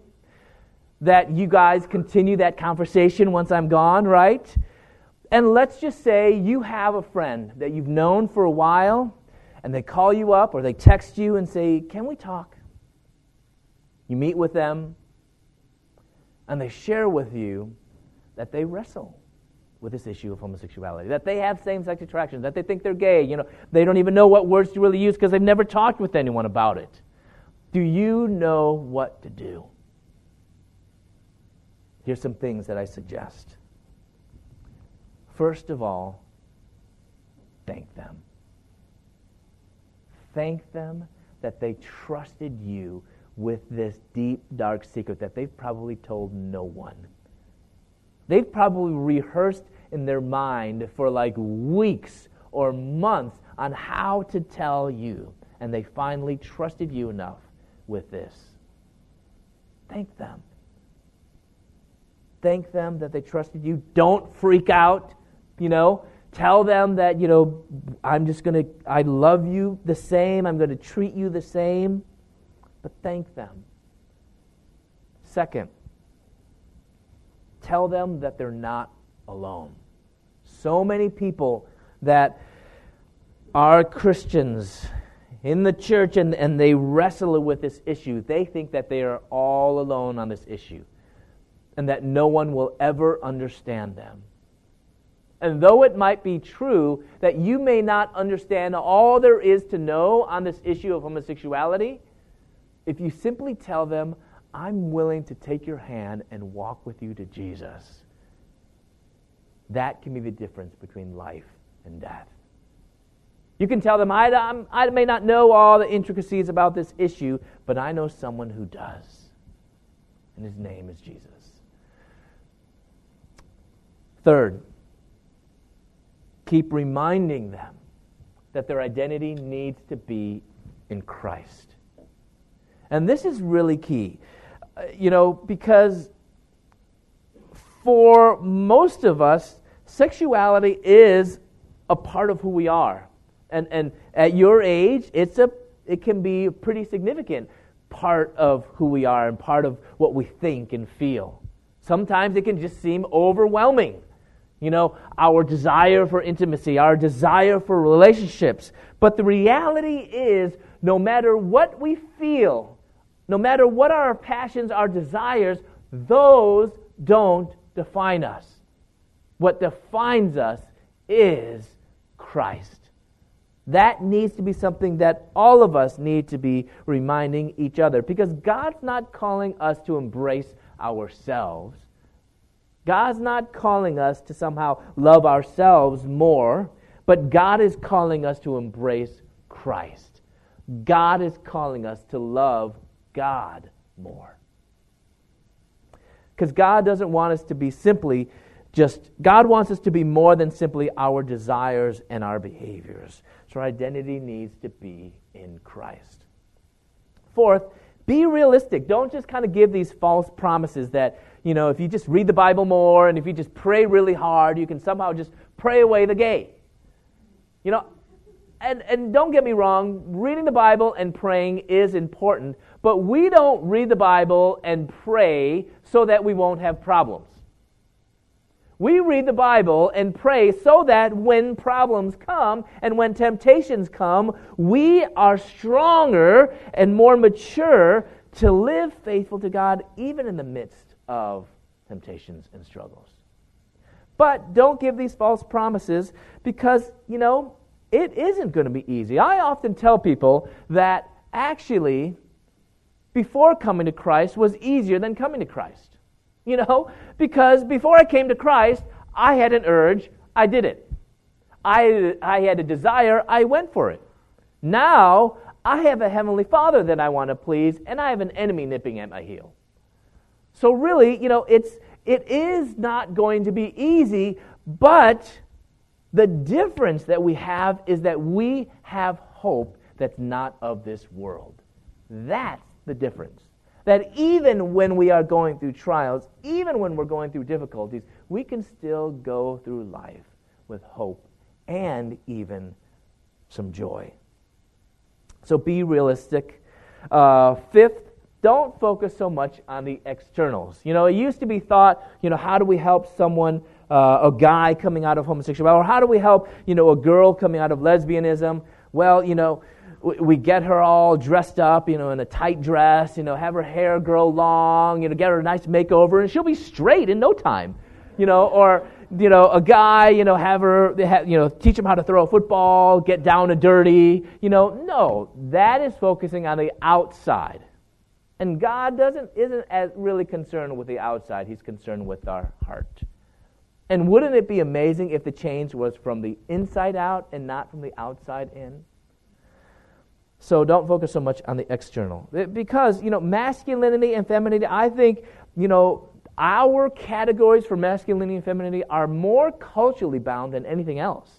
that you guys continue that conversation once I'm gone, right? And let's just say you have a friend that you've known for a while, and they call you up or they text you and say, Can we talk? You meet with them, and they share with you that they wrestle with this issue of homosexuality, that they have same sex attractions, that they think they're gay. You know, they don't even know what words to really use because they've never talked with anyone about it. Do you know what to do? Here's some things that I suggest. First of all, thank them. Thank them that they trusted you with this deep, dark secret that they've probably told no one. They've probably rehearsed in their mind for like weeks or months on how to tell you, and they finally trusted you enough with this. Thank them thank them that they trusted you. Don't freak out, you know. Tell them that, you know, I'm just going to, I love you the same. I'm going to treat you the same. But thank them. Second, tell them that they're not alone. So many people that are Christians in the church and, and they wrestle with this issue, they think that they are all alone on this issue and that no one will ever understand them. And though it might be true that you may not understand all there is to know on this issue of homosexuality, if you simply tell them, I'm willing to take your hand and walk with you to Jesus, that can be the difference between life and death. You can tell them, I, I may not know all the intricacies about this issue, but I know someone who does. And his name is Jesus. Third, keep reminding them that their identity needs to be in Christ. And this is really key, uh, you know, because for most of us, sexuality is a part of who we are. And, and at your age, it's a, it can be a pretty significant part of who we are and part of what we think and feel. Sometimes it can just seem overwhelming. You know, our desire for intimacy, our desire for relationships. But the reality is, no matter what we feel, no matter what our passions, our desires, those don't define us. What defines us is Christ. That needs to be something that all of us need to be reminding each other because God's not calling us to embrace ourselves. God's not calling us to somehow love ourselves more, but God is calling us to embrace Christ. God is calling us to love God more. Because God doesn't want us to be simply just, God wants us to be more than simply our desires and our behaviors. So our identity needs to be in Christ. Fourth, be realistic. Don't just kind of give these false promises that you know, if you just read the Bible more and if you just pray really hard, you can somehow just pray away the gay. You know, and, and don't get me wrong, reading the Bible and praying is important, but we don't read the Bible and pray so that we won't have problems. We read the Bible and pray so that when problems come and when temptations come, we are stronger and more mature to live faithful to God even in the midst of temptations and struggles. But don't give these false promises because, you know, it isn't going to be easy. I often tell people that actually, before coming to Christ was easier than coming to Christ. You know, because before I came to Christ, I had an urge, I did it. I, I had a desire, I went for it. Now, I have a heavenly Father that I want to please, and I have an enemy nipping at my heel. So really, you know, it's it is not going to be easy, but the difference that we have is that we have hope that's not of this world. That's the difference. That even when we are going through trials, even when we're going through difficulties, we can still go through life with hope and even some joy. So be realistic. Uh, fifth, don't focus so much on the externals. You know, it used to be thought, you know, how do we help someone, uh, a guy coming out of homosexuality, or how do we help, you know, a girl coming out of lesbianism? Well, you know, we get her all dressed up, you know, in a tight dress, you know, have her hair grow long, you know, get her a nice makeover, and she'll be straight in no time, you know, or you know, a guy, you know, have her, you know, teach him how to throw a football, get down and dirty, you know, no, that is focusing on the outside. And God doesn't isn't as really concerned with the outside; He's concerned with our heart. And wouldn't it be amazing if the change was from the inside out and not from the outside in? So don't focus so much on the external. Because, you know, masculinity and femininity, I think, you know, our categories for masculinity and femininity are more culturally bound than anything else.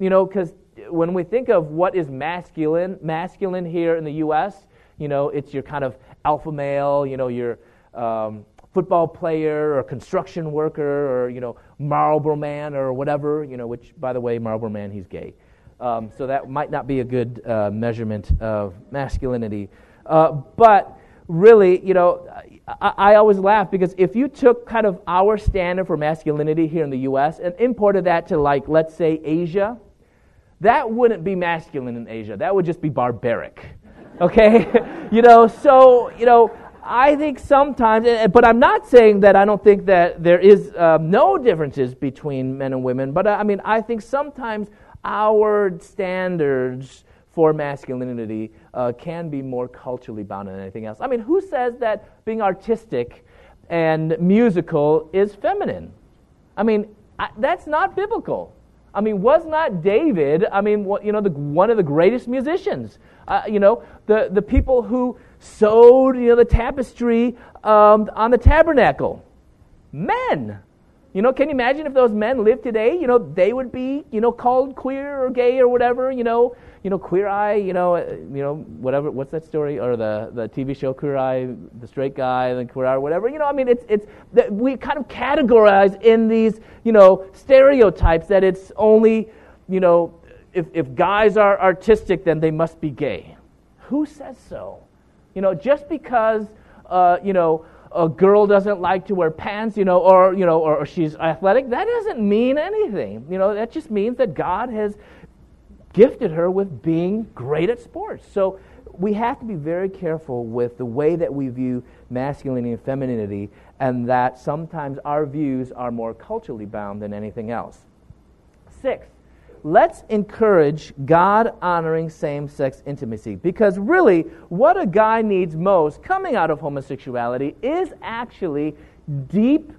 You know, because when we think of what is masculine, masculine here in the U.S., you know, it's your kind of alpha male, you know, your um, football player or construction worker or, you know, Marlboro man or whatever, you know, which, by the way, Marlboro man, he's gay. Um, so that might not be a good uh, measurement of masculinity. Uh, but really, you know, I, I, always laugh because if you took kind of our standard for masculinity here in the U.S. and imported that to, like, let's say Asia, that wouldn't be masculine in Asia. That would just be barbaric. Okay? you know, so, you know, I think sometimes, but I'm not saying that I don't think that there is uh, no differences between men and women, but uh, I mean, I think sometimes our standards for masculinity uh, can be more culturally bound than anything else. I mean, who says that being artistic and musical is feminine? I mean, I, that's not biblical. I mean, was not David, I mean, what, you know, the, one of the greatest musicians? Uh, you know, the, the people who sewed, you know, the tapestry um, on the tabernacle. Men. You know, can you imagine if those men lived today? You know, they would be, you know, called queer or gay or whatever. You know, you know, Queer Eye. You know, uh, you know, whatever. What's that story or the the TV show Queer Eye, the straight guy, the Queer Eye, whatever. You know, I mean, it's it's that we kind of categorize in these, you know, stereotypes that it's only, you know, if if guys are artistic, then they must be gay. Who says so? You know, just because, uh, you know a girl doesn't like to wear pants, you know, or you know, or, she's athletic, that doesn't mean anything. You know, that just means that God has gifted her with being great at sports. So we have to be very careful with the way that we view masculinity and femininity, and that sometimes our views are more culturally bound than anything else. Sixth, let's encourage God honoring same sex intimacy. Because really, what a guy needs most coming out of homosexuality is actually deep,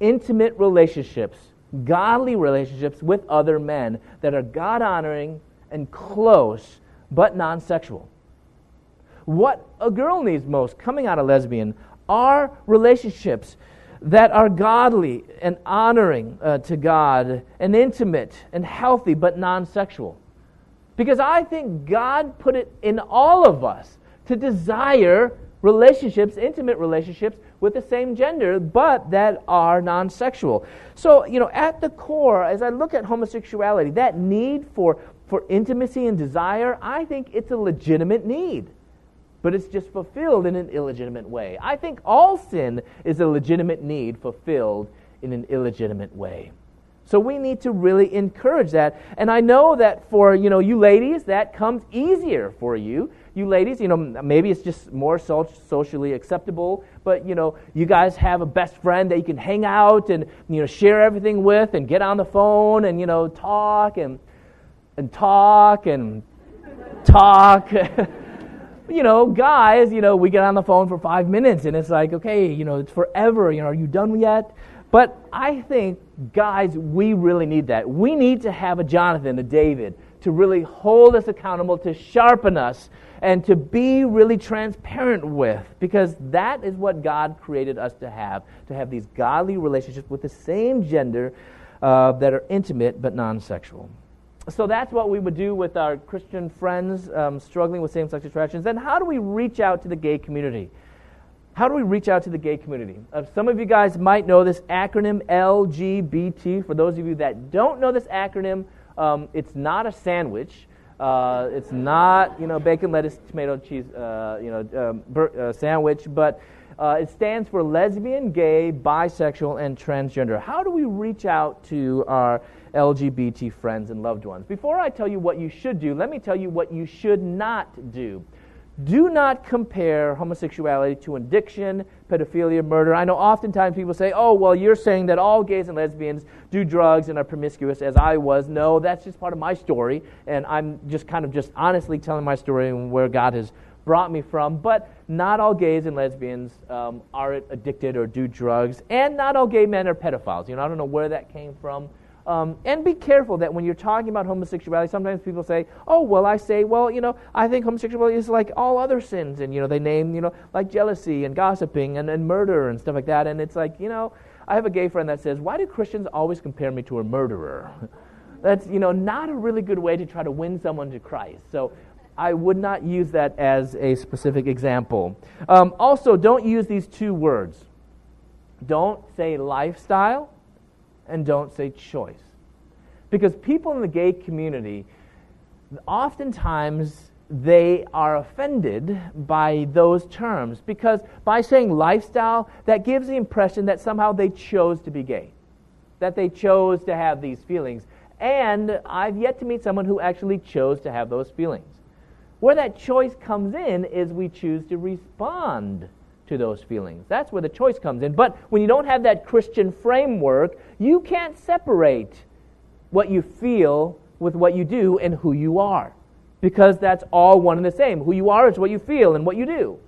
intimate relationships, godly relationships with other men that are God honoring and close, but non sexual. What a girl needs most coming out of lesbian are relationships that are godly and honoring uh, to God and intimate and healthy but non sexual. Because I think God put it in all of us to desire relationships, intimate relationships with the same gender, but that are non sexual. So, you know, at the core, as I look at homosexuality, that need for, for intimacy and desire, I think it's a legitimate need but it's just fulfilled in an illegitimate way. I think all sin is a legitimate need fulfilled in an illegitimate way. So we need to really encourage that. And I know that for, you know, you ladies, that comes easier for you. You ladies, you know, maybe it's just more so- socially acceptable, but, you know, you guys have a best friend that you can hang out and, you know, share everything with and get on the phone and, you know, talk and, and talk and talk. you know, guys, you know, we get on the phone for five minutes and it's like, okay, you know, it's forever. You know, are you done yet? But I think, guys, we really need that. We need to have a Jonathan, a David, to really hold us accountable, to sharpen us, and to be really transparent with, because that is what God created us to have to have these godly relationships with the same gender uh, that are intimate but non sexual. So that's what we would do with our Christian friends um, struggling with same sex attractions. Then, how do we reach out to the gay community? How do we reach out to the gay community? Uh, some of you guys might know this acronym LGBT. For those of you that don't know this acronym, um, it's not a sandwich. Uh, it's not, you know, bacon, lettuce, tomato, cheese, uh, you know, um, bur- uh, sandwich, but uh, it stands for lesbian, gay, bisexual, and transgender. How do we reach out to our LGBT friends and loved ones? Before I tell you what you should do, let me tell you what you should not do. Do not compare homosexuality to addiction, pedophilia, murder. I know oftentimes people say, oh, well, you're saying that all gays and lesbians do drugs and are promiscuous, as I was. No, that's just part of my story, and I'm just kind of just honestly telling my story and where God has brought me from. But not all gays and lesbians um, are addicted or do drugs, and not all gay men are pedophiles. You know, I don't know where that came from. Um, and be careful that when you're talking about homosexuality, sometimes people say, oh, well, I say, well, you know, I think homosexuality is like all other sins. And, you know, they name, you know, like jealousy and gossiping and, and murder and stuff like that. And it's like, you know, I have a gay friend that says, why do Christians always compare me to a murderer? That's, you know, not a really good way to try to win someone to Christ. So I would not use that as a specific example. Um, also, don't use these two words. Don't say lifestyle and don't say choice. Because people in the gay community, oftentimes, they are offended by those terms because by saying lifestyle, that gives the impression that somehow they chose to be gay, that they chose to have these feelings. And I've yet to meet someone who actually chose to have those feelings. Where that choice comes in is we choose to respond to those feelings. That's where the choice comes in. But when you don't have that Christian framework, you can't separate what you feel with what you do and who you are. Because that's all one and the same. Who you are is what you feel and what you do.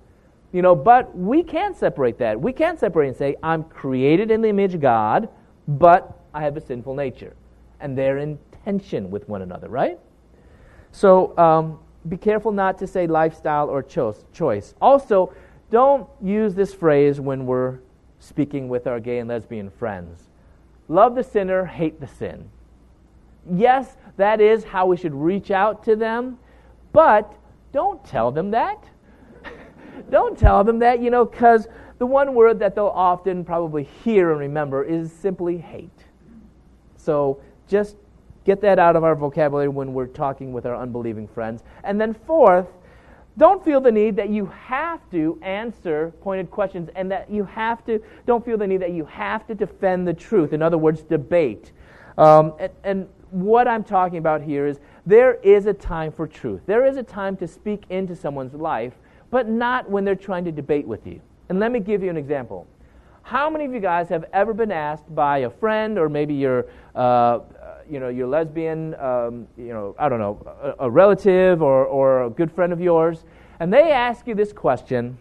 You know, but we can't separate that. We can't separate and say, I'm created in the image of God, but I have a sinful nature. And they're in tension with one another, right? So um, be careful not to say lifestyle or choice. Also, don't use this phrase when we're speaking with our gay and lesbian friends. Love the sinner, hate the sin. Yes, that is how we should reach out to them, but don't tell them that. don't tell them that, you know, because the one word that they'll often probably hear and remember is simply hate. So just get that out of our vocabulary when we're talking with our unbelieving friends. And then, fourth, don't feel the need that you have to answer pointed questions and that you have to, don't feel the need that you have to defend the truth. In other words, debate. Um, and, and what I'm talking about here is there is a time for truth. There is a time to speak into someone's life, but not when they're trying to debate with you. And let me give you an example. How many of you guys have ever been asked by a friend or maybe your, uh, you know, your lesbian, um, you know, I don't know, a, a relative or, or a good friend of yours, and they ask you this question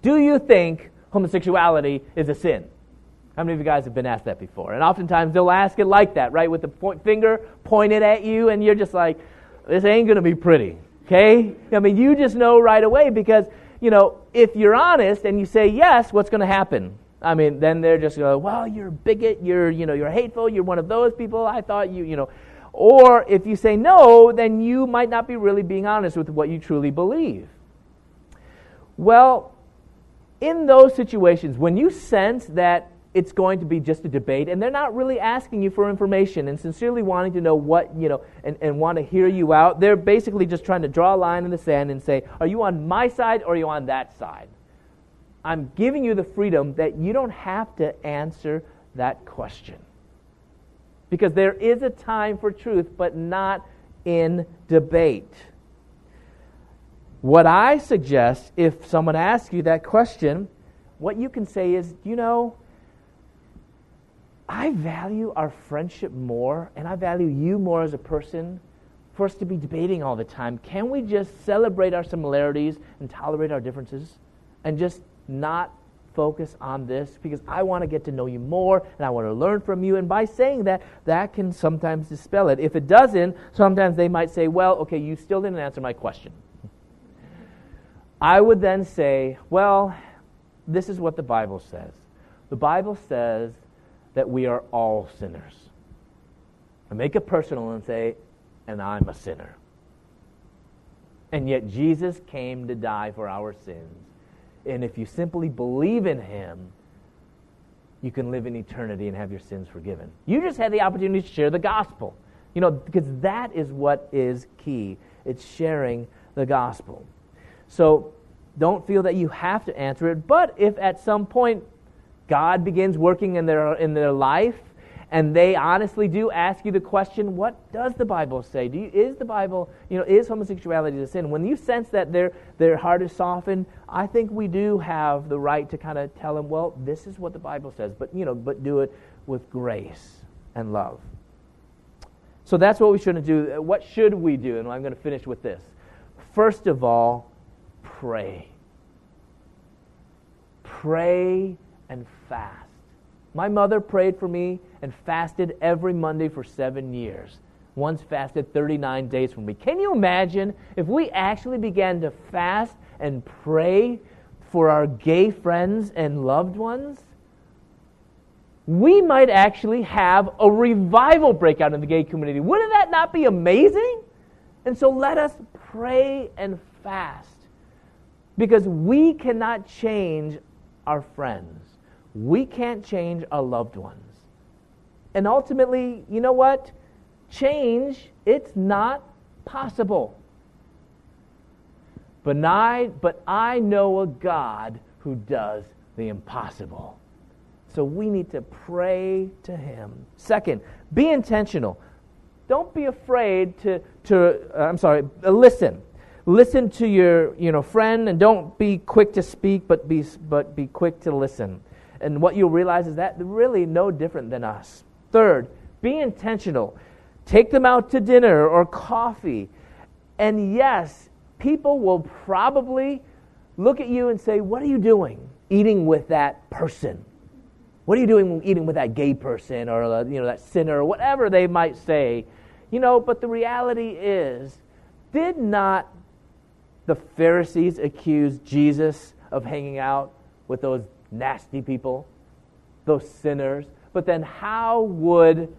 Do you think homosexuality is a sin? How many of you guys have been asked that before? And oftentimes they'll ask it like that, right? With the point, finger pointed at you, and you're just like, this ain't to be pretty, okay? I mean, you just know right away because, you know, if you're honest and you say yes, what's to happen? I mean, then they're just going, well, you're a bigot, you're, you know, you're hateful, you're one of those people. I thought you, you know. Or if you say no, then you might not be really being honest with what you truly believe. Well, in those situations, when you sense that it's going to be just a debate, and they're not really asking you for information and sincerely wanting to know what, you know, and, and want to hear you out. They're basically just trying to draw a line in the sand and say, Are you on my side or are you on that side? I'm giving you the freedom that you don't have to answer that question. Because there is a time for truth, but not in debate. What I suggest, if someone asks you that question, what you can say is, you know, I value our friendship more, and I value you more as a person for us to be debating all the time. Can we just celebrate our similarities and tolerate our differences and just not focus on this because I want to get to know you more and I want to learn from you. And by saying that, that can sometimes dispel it. If it doesn't, sometimes they might say, well, okay, you still didn't answer my question. I would then say, well, this is what the Bible says. The Bible says that we are all sinners. I make it personal and say, and I'm a sinner. And yet Jesus came to die for our sins. And if you simply believe in him, you can live in eternity and have your sins forgiven. You just had the opportunity to share the gospel. You know, because that is what is key. It's sharing the gospel. So don't feel that you have to answer it, but if at some point God begins working in their in their life and they honestly do ask you the question, what does the Bible say? Do you, is the Bible, you know, is homosexuality a sin? When you sense that their, their heart is softened, I think we do have the right to kind of tell them, well, this is what the Bible says, but, you know, but do it with grace and love. So that's what we shouldn't do. Uh, what should we do? And I'm going to finish with this. First of all, pray. Pray and fast. My mother prayed for me and fasted every Monday for seven years. Once fasted 39 days for me. Can you imagine if we actually began to fast and pray for our gay friends and loved ones? We might actually have a revival breakout in the gay community. Wouldn't that not be amazing? And so let us pray and fast because we cannot change our friends. We can't change our loved ones. And ultimately, you know what? Change, it's not possible. But I, but I know a God who does the impossible. So we need to pray to Him. Second, be intentional. Don't be afraid to, to uh, I'm sorry, uh, listen. Listen to your you know, friend and don't be quick to speak, but be, but be quick to listen. And what you'll realize is that really no different than us. Third, be intentional. Take them out to dinner or coffee. And yes, people will probably look at you and say, What are you doing eating with that person? What are you doing eating with that gay person or uh, you know, that sinner or whatever they might say? You know, but the reality is, did not the Pharisees accuse Jesus of hanging out with those nasty people, those sinners? But then, how would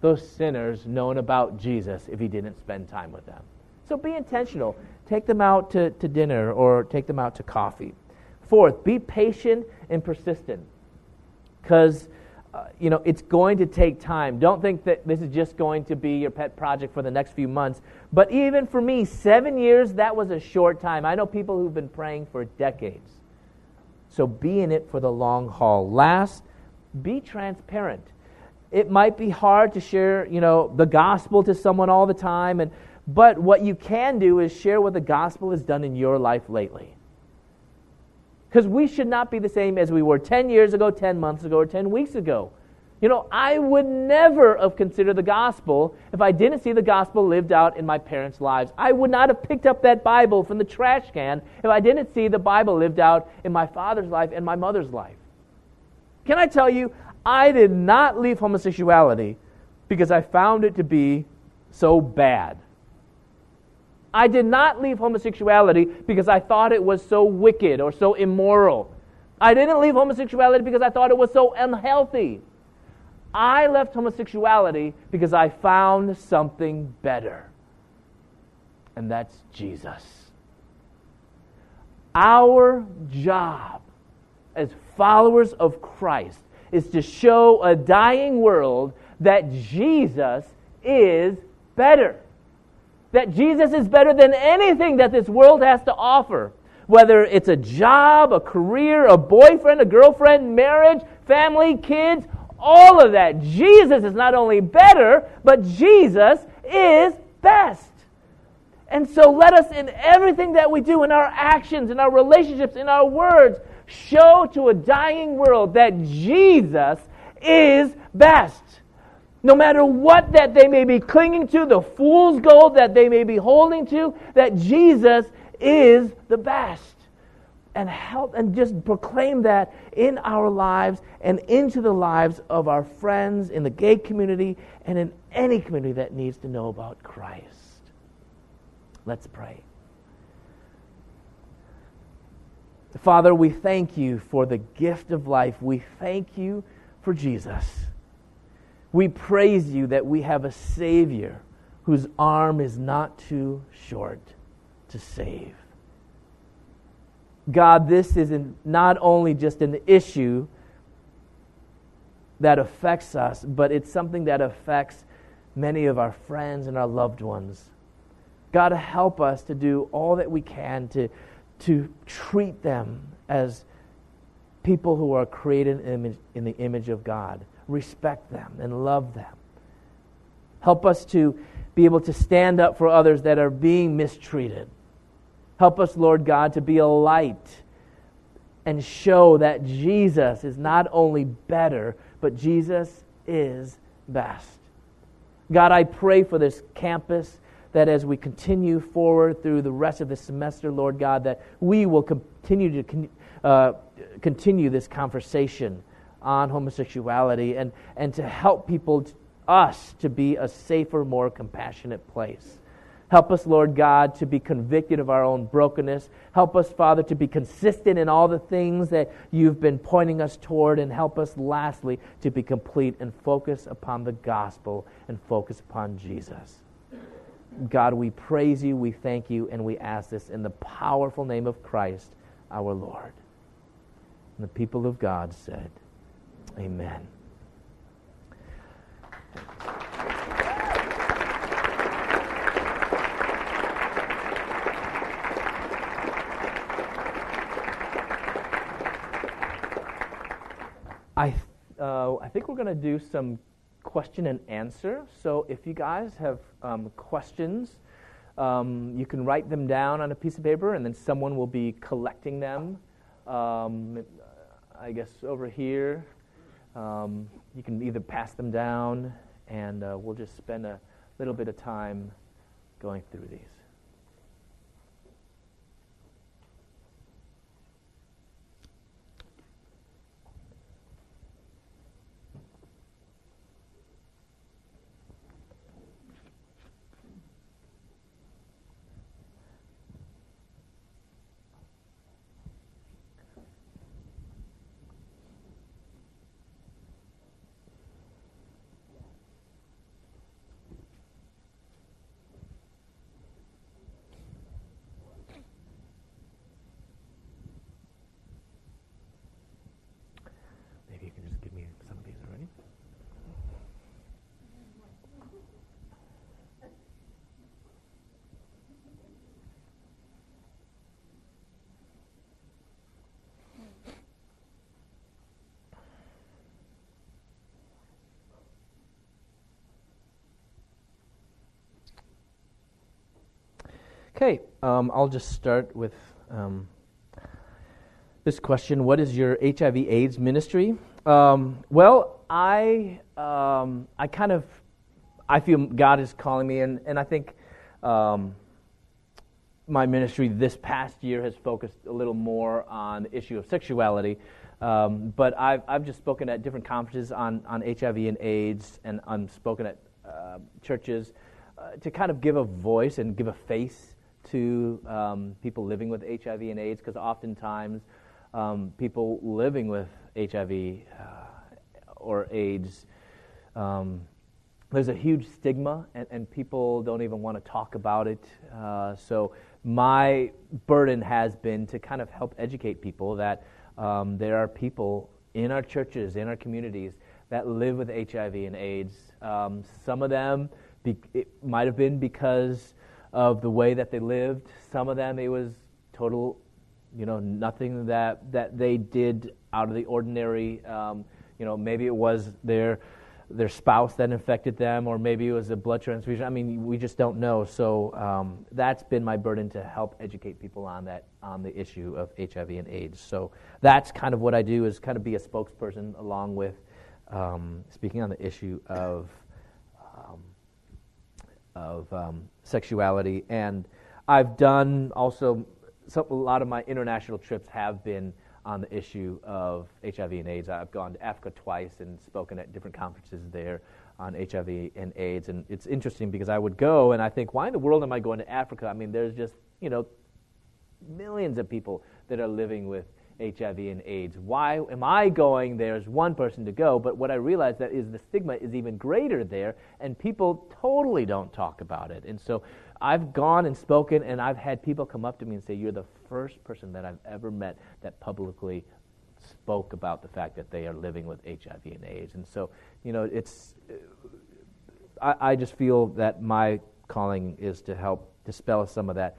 those sinners known about Jesus if he didn't spend time with them? So be intentional. Take them out to, to dinner or take them out to coffee. Fourth, be patient and persistent. Because, uh, you know, it's going to take time. Don't think that this is just going to be your pet project for the next few months. But even for me, seven years, that was a short time. I know people who've been praying for decades. So be in it for the long haul. Last, be transparent. It might be hard to share, you know, the gospel to someone all the time, and, but what you can do is share what the gospel has done in your life lately. Because we should not be the same as we were 10 years ago, 10 months ago, or 10 weeks ago. You know, I would never have considered the gospel if I didn't see the gospel lived out in my parents' lives. I would not have picked up that Bible from the trash can if I didn't see the Bible lived out in my father's life and my mother's life. Can I tell you, I did not leave homosexuality because I found it to be so bad. I did not leave homosexuality because I thought it was so wicked or so immoral. I didn't leave homosexuality because I thought it was so unhealthy. I left homosexuality because I found something better, and that's Jesus. Our job as followers of Christ is to show a dying world that Jesus is better. That Jesus is better than anything that this world has to offer. Whether it's a job, a career, a boyfriend, a girlfriend, marriage, family, kids, all of that. Jesus is not only better, but Jesus is best. And so let us, in everything that we do, in our actions, in our relationships, in our words, show to a dying world that Jesus is best. No matter what that they may be clinging to, the fool's gold that they may be holding to, that Jesus is the best. and help and just proclaim that in our lives and into the lives of our friends in the gay community and in any community that needs to know about Christ. Let's pray. Father, we thank you for the gift of life. We thank you for Jesus. We praise you that we have a Savior whose arm is not too short to save. God, this is not only just an issue that affects us, but it's something that affects many of our friends and our loved ones. God, help us to do all that we can to, to treat them as people who are created in the image of God. Respect them and love them. Help us to be able to stand up for others that are being mistreated. Help us, Lord God, to be a light and show that Jesus is not only better, but Jesus is best. God, I pray for this campus that as we continue forward through the rest of the semester, Lord God, that we will continue to uh, continue this conversation on homosexuality and, and to help people, us, to be a safer, more compassionate place. Help us, Lord God, to be convicted of our own brokenness. Help us, Father, to be consistent in all the things that you've been pointing us toward. And help us, lastly, to be complete and focus upon the gospel and focus upon Jesus. God, we praise you, we thank you, and we ask this in the powerful name of Christ, our Lord. And the people of God said, Amen. I, uh, I think we're going to do some question and answer. So if you guys have um, questions, um, you can write them down on a piece of paper, and then someone will be collecting them. Um, I guess over here, um, you can either pass them down, and uh, we'll just spend a little bit of time going through these. Okay, um, I'll just start with um, this question What is your HIV AIDS ministry? Um, well, I, um, I kind of I feel God is calling me, and, and I think um, my ministry this past year has focused a little more on the issue of sexuality. Um, but I've, I've just spoken at different conferences on, on HIV and AIDS, and I'm spoken at uh, churches uh, to kind of give a voice and give a face to um, people living with HIV and AIDS because oftentimes um, people living with HIV uh, or AIDS, um, there's a huge stigma and, and, people don't even want to talk about it. Uh, so my burden has been to kind of help educate people that um, there are people in our churches, in our communities, that live with HIV and AIDS. Um, some of them, be, it might have been because of the way that they lived. Some of them, it was total, you know, nothing that, that they did out of the ordinary. Um, you know, maybe it was their their spouse that infected them, or maybe it was a blood transfusion. I mean, we just don't know. So um, that's been my burden to help educate people on that on the issue of HIV and AIDS. So that's kind of what I do is kind of be a spokesperson along with um, speaking on the issue of um, of um, sexuality. And I've done also so a lot of my international trips have been on the issue of HIV and AIDS. I've gone to Africa twice and spoken at different conferences there on HIV and AIDS. And it's interesting because I would go and I think, why in the world am I going to Africa? I mean, there's just, you know, millions of people that are living with HIV and AIDS. Why am I going there as one person to go? But what I realize that is the stigma is even greater there, and people totally don't talk about it. And so I've gone and spoken, and I've had people come up to me and say, You're the first person that I've ever met that publicly spoke about the fact that they are living with HIV and AIDS. And so, you know, it's, uh, I, I just feel that my calling is to help dispel some of that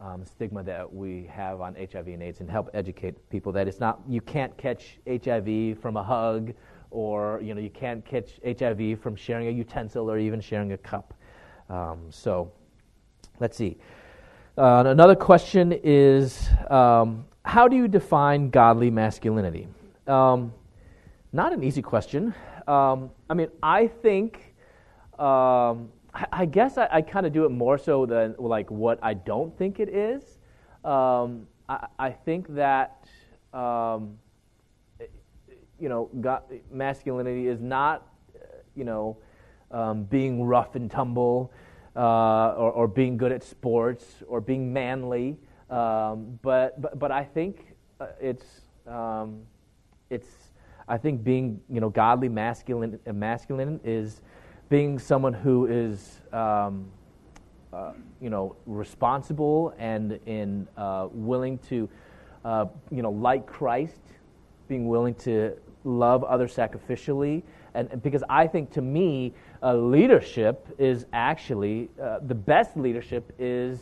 um, stigma that we have on HIV and AIDS and help educate people that it's not, you can't catch HIV from a hug or, you know, you can't catch HIV from sharing a utensil or even sharing a cup. Um, so, Let's see. Uh, another question is um, How do you define godly masculinity? Um, not an easy question. Um, I mean, I think, um, I, I, guess I, I kind of do it more so than like what I don't think it is. Um, I, I, think that, um, you know, God, masculinity is not, you know, being rough and tumble uh, or, or, being good at sports or being manly. Um, but, but, but I think uh, it's, um, it's, I think being, you know, godly masculine, masculine is being someone who is, um, uh, you know, responsible and in uh, willing to, uh, you know, like Christ, being willing to love others sacrificially. And, and because I think to me, uh, leadership is actually uh, the best leadership is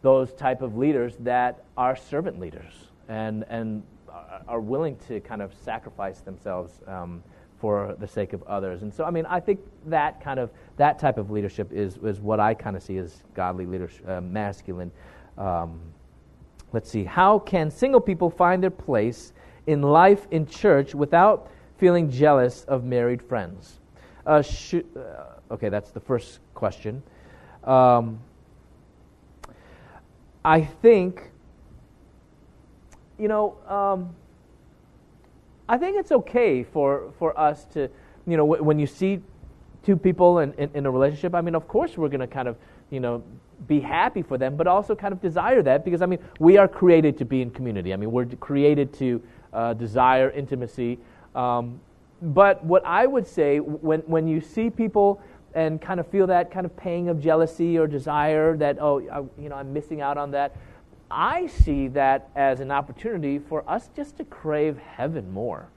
those type of leaders that are servant leaders and and are willing to kind of sacrifice themselves um, for the sake of others. And so, I mean, I think that kind of that type of leadership is is what I kind of see as godly leadership, uh, masculine. Um, let's see. How can single people find their place in life in church without feeling jealous of married friends? Uh, sh- uh, okay, that's the first question. Um, I think, you know, um, I think it's okay for, for us to, you know, w- when you see two people in, in, in, a relationship, I mean, of course we're going to kind of, you know, be happy for them, but also kind of desire that because, I mean, we are created to be in community. I mean, we're created to uh, desire intimacy. Um, but what I would say, when, when you see people and kind of feel that kind of pang of jealousy or desire that, oh, I, you know, I'm missing out on that, I see that as an opportunity for us just to crave heaven more.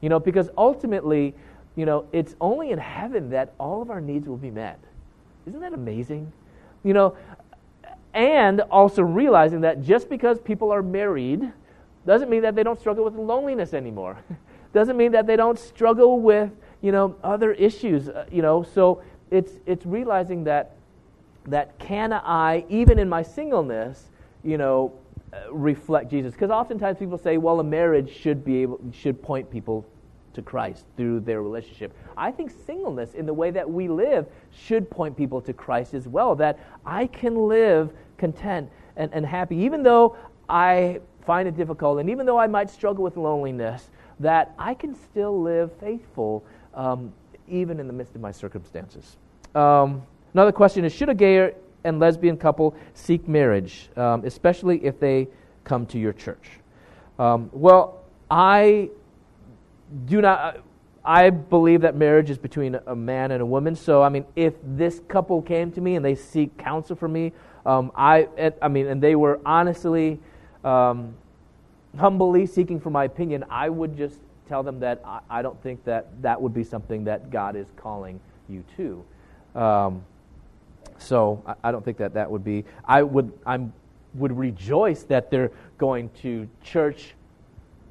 You know, because ultimately, you know, it's only in heaven that all of our needs will be met. Isn't that amazing? You know, and also realizing that just because people are married doesn't mean that they don't struggle with loneliness anymore. doesn't mean that they don't struggle with you know other issues uh, you know so it's it's realizing that that can i even in my singleness you know uh, reflect jesus because oftentimes people say well a marriage should be able should point people to christ through their relationship i think singleness in the way that we live should point people to christ as well that i can live content and, and happy even though i find it difficult and even though i might struggle with loneliness that I can still live faithful um, even in the midst of my circumstances. Um, another question is Should a gay and lesbian couple seek marriage, um, especially if they come to your church? Um, well, I do not. I believe that marriage is between a man and a woman. So, I mean, if this couple came to me and they seek counsel from me, um, I, I mean, and they were honestly um, humbly seeking for my opinion, I would just tell them that I, I don't think that that would be something that God is calling you to. Um, so I, I, don't think that that would be. I would I would rejoice that they're going to church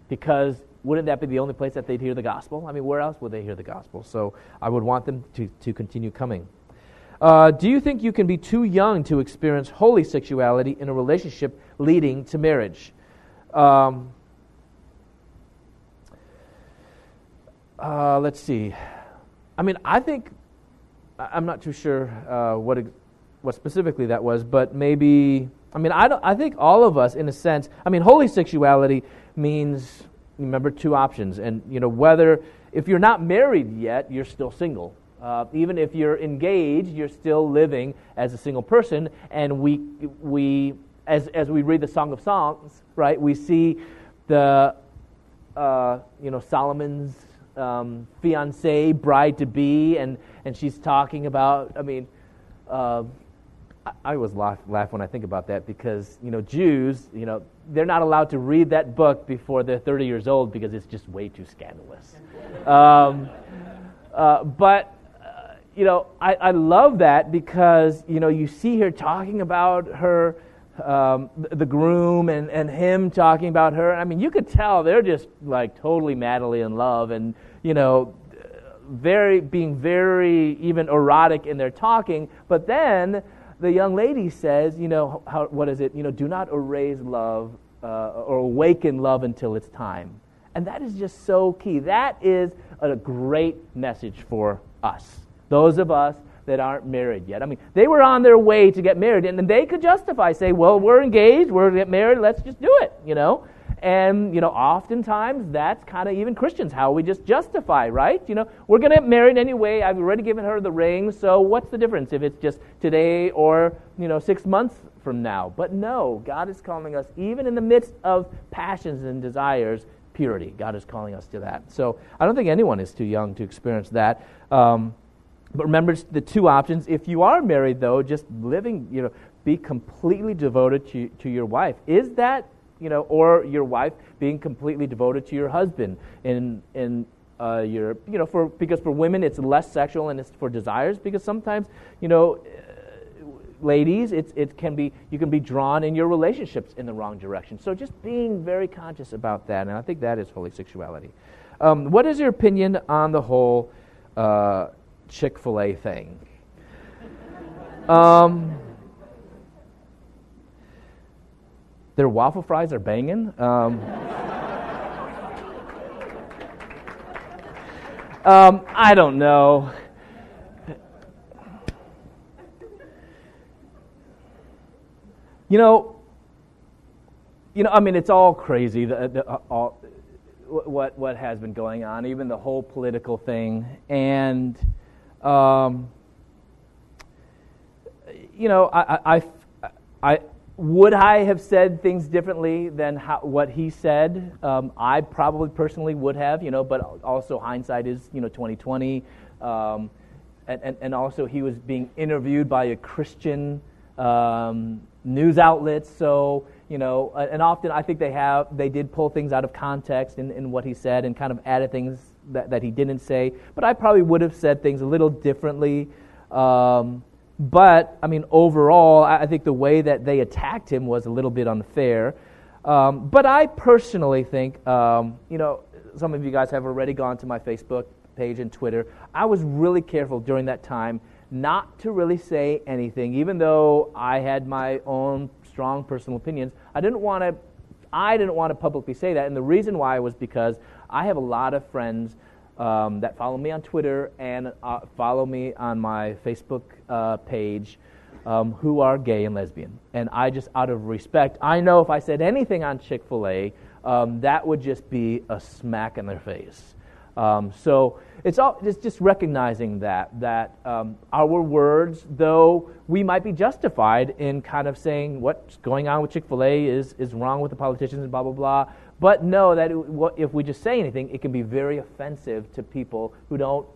because wouldn't that be the only place that they'd hear the gospel? I mean, where else would they hear the gospel? So I would want them to, to continue coming. Uh, do you think you can be too young to experience holy sexuality in a relationship leading to marriage? Um, uh, let's see. I mean, I think I'm not too sure uh, what what specifically that was, but maybe I mean, I, I think all of us, in a sense, I mean, holy sexuality means, remember, two options. And, you know, whether, if you're not married yet, you're still single. Uh, even if you're engaged, you're still living as a single person. And we, we as, as we read the Song of Songs, right, we see the, uh, you know, Solomon's um, fiancee, bride to be, and, and she's talking about, I mean, uh, I, always laugh, laugh when I think about that because, you know, Jews, you know, they're not allowed to read that book before they're 30 years old because it's just way too scandalous. Um, uh, but uh, you know, I, I love that because, you know, you see her talking about her, um, the groom and, and him talking about her. I mean, you could tell they're just like totally madly in love and, you know, very, being very even erotic in their talking. But then the young lady says, you know, how, what is it? You know, do not erase love uh, or awaken love until it's time. And that is just so key. That is a great message for us. Those of us that aren't married yet. I mean, they were on their way to get married, and they could justify, say, well, we're engaged, we're going to get married, let's just do it, you know? And, you know, oftentimes that's kind of even Christians, how we just justify, right? You know, we're going to get married anyway. I've already given her the ring, so what's the difference if it's just today or, you know, six months from now? But no, God is calling us, even in the midst of passions and desires, purity. God is calling us to that. So I don't think anyone is too young to experience that. Um, but remember the two options. If you are married, though, just living, you know, be completely devoted to, to your wife. Is that you know, or your wife being completely devoted to your husband in in uh, your you know for because for women it's less sexual and it's for desires because sometimes you know uh, ladies it's it can be you can be drawn in your relationships in the wrong direction. So just being very conscious about that and i think that is holy sexuality. Um, what is your opinion on the whole uh, chick-fil-a thing? Um, Their waffle fries are banging. Um, um, I don't know. You know, you know. I mean, it's all crazy. The, the, uh, all, what what has been going on, even the whole political thing, and um, you know, I, I, I, would I have said things differently than how, what he said? Um, I probably personally would have, you know, but also hindsight is, you know, 2020. Um, and, and, and, also he was being interviewed by a Christian um, news outlet. So, you know, and often I think they have, they did pull things out of context in, in what he said and kind of added things that, that he didn't say. But I probably would have said things a little differently. Um, but, I mean, overall, I think the way that they attacked him was a little bit unfair. Um, but I personally think, um, you know, some of you guys have already gone to my Facebook page and Twitter. I was really careful during that time not to really say anything, even though I had my own strong personal opinions. I didn't want to. I didn't want to publicly say that, and the reason why was because I have a lot of friends um, that follow me on Twitter and uh, follow me on my Facebook uh, page um, who are gay and lesbian. And I just, out of respect, I know if I said anything on Chick fil A, um, that would just be a smack in their face. Um, so it's, all, it's just recognizing that, that um, our words, though we might be justified in kind of saying what's going on with Chick fil A is, is wrong with the politicians and blah, blah, blah, but know that if we just say anything, it can be very offensive to people who don't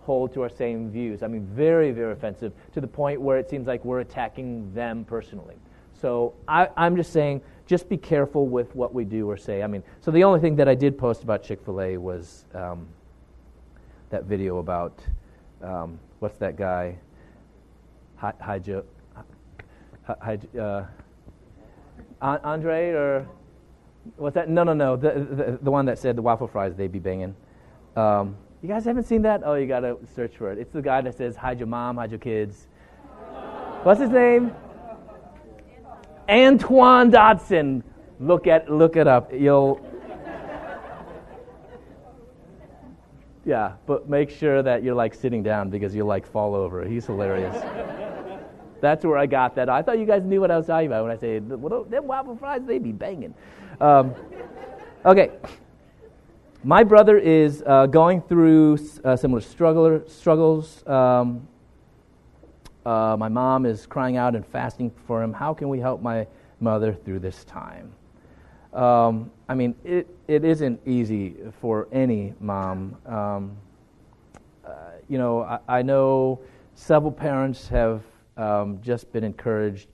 hold to our same views. I mean, very, very offensive to the point where it seems like we're attacking them personally. So I, am just saying, just be careful with what we do or say. I mean, so the only thing that I did post about Chick fil A was um, that video about um, what's that guy? Hi, hi. Hi, uh, Andre or What's that? No, no, no. The, the, the one that said the waffle fries, they be banging. Um, you guys haven't seen that? Oh, you got to search for it. It's the guy that says, hide your mom, hide your kids. What's his name? Antoine Dodson. Look at look it up. You'll Yeah, but make sure that you're like sitting down because you'll like fall over. He's hilarious. That's where I got that. I thought you guys knew what I was talking about when I say, well, them waffle fries, they be banging. Um, okay. My brother is uh, going through uh, similar struggle, struggles. Um, uh, my mom is crying out and fasting for him. How can we help my mother through this time? Um, I mean, it, it isn't easy for any mom. Um, uh, you know, I, I, know several parents have um, just been encouraged,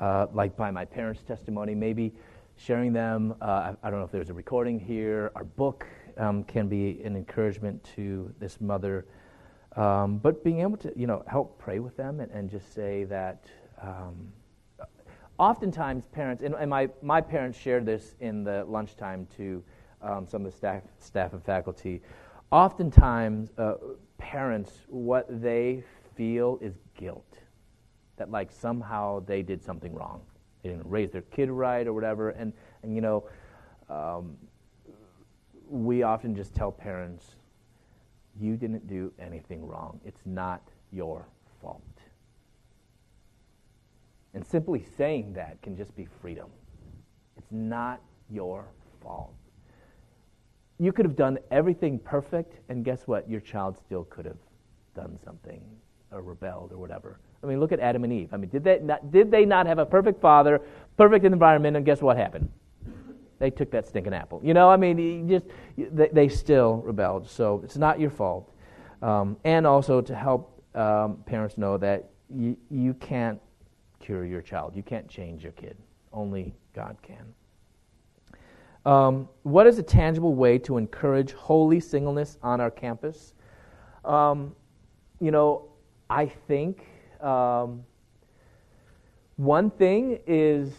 uh, like by my parents' testimony, maybe sharing them. Uh, I, don't know if there's a recording here. Our book um, can be an encouragement to this mother. Um, but being able to, you know, help pray with them and, and just say that um, oftentimes parents, and, and, my, my parents shared this in the lunchtime to um, some of the staff, staff and faculty. Oftentimes, uh, parents, what they feel is guilt. That like somehow they did something wrong. They didn't raise their kid right or whatever. And, and you know, um, we often just tell parents, you didn't do anything wrong. It's not your fault. And simply saying that can just be freedom. It's not your fault. You could have done everything perfect, and guess what? Your child still could have done something or rebelled or whatever. I mean, look at Adam and Eve. I mean, did they not, did they not have a perfect father, perfect environment, and guess what happened? They took that stinking apple. You know, I mean, just they, they still rebelled. So it's not your fault. Um, and also to help um, parents know that you, you can't cure your child. You can't change your kid. Only God can. Um, what is a tangible way to encourage holy singleness on our campus? Um, you know, I think um, one thing is.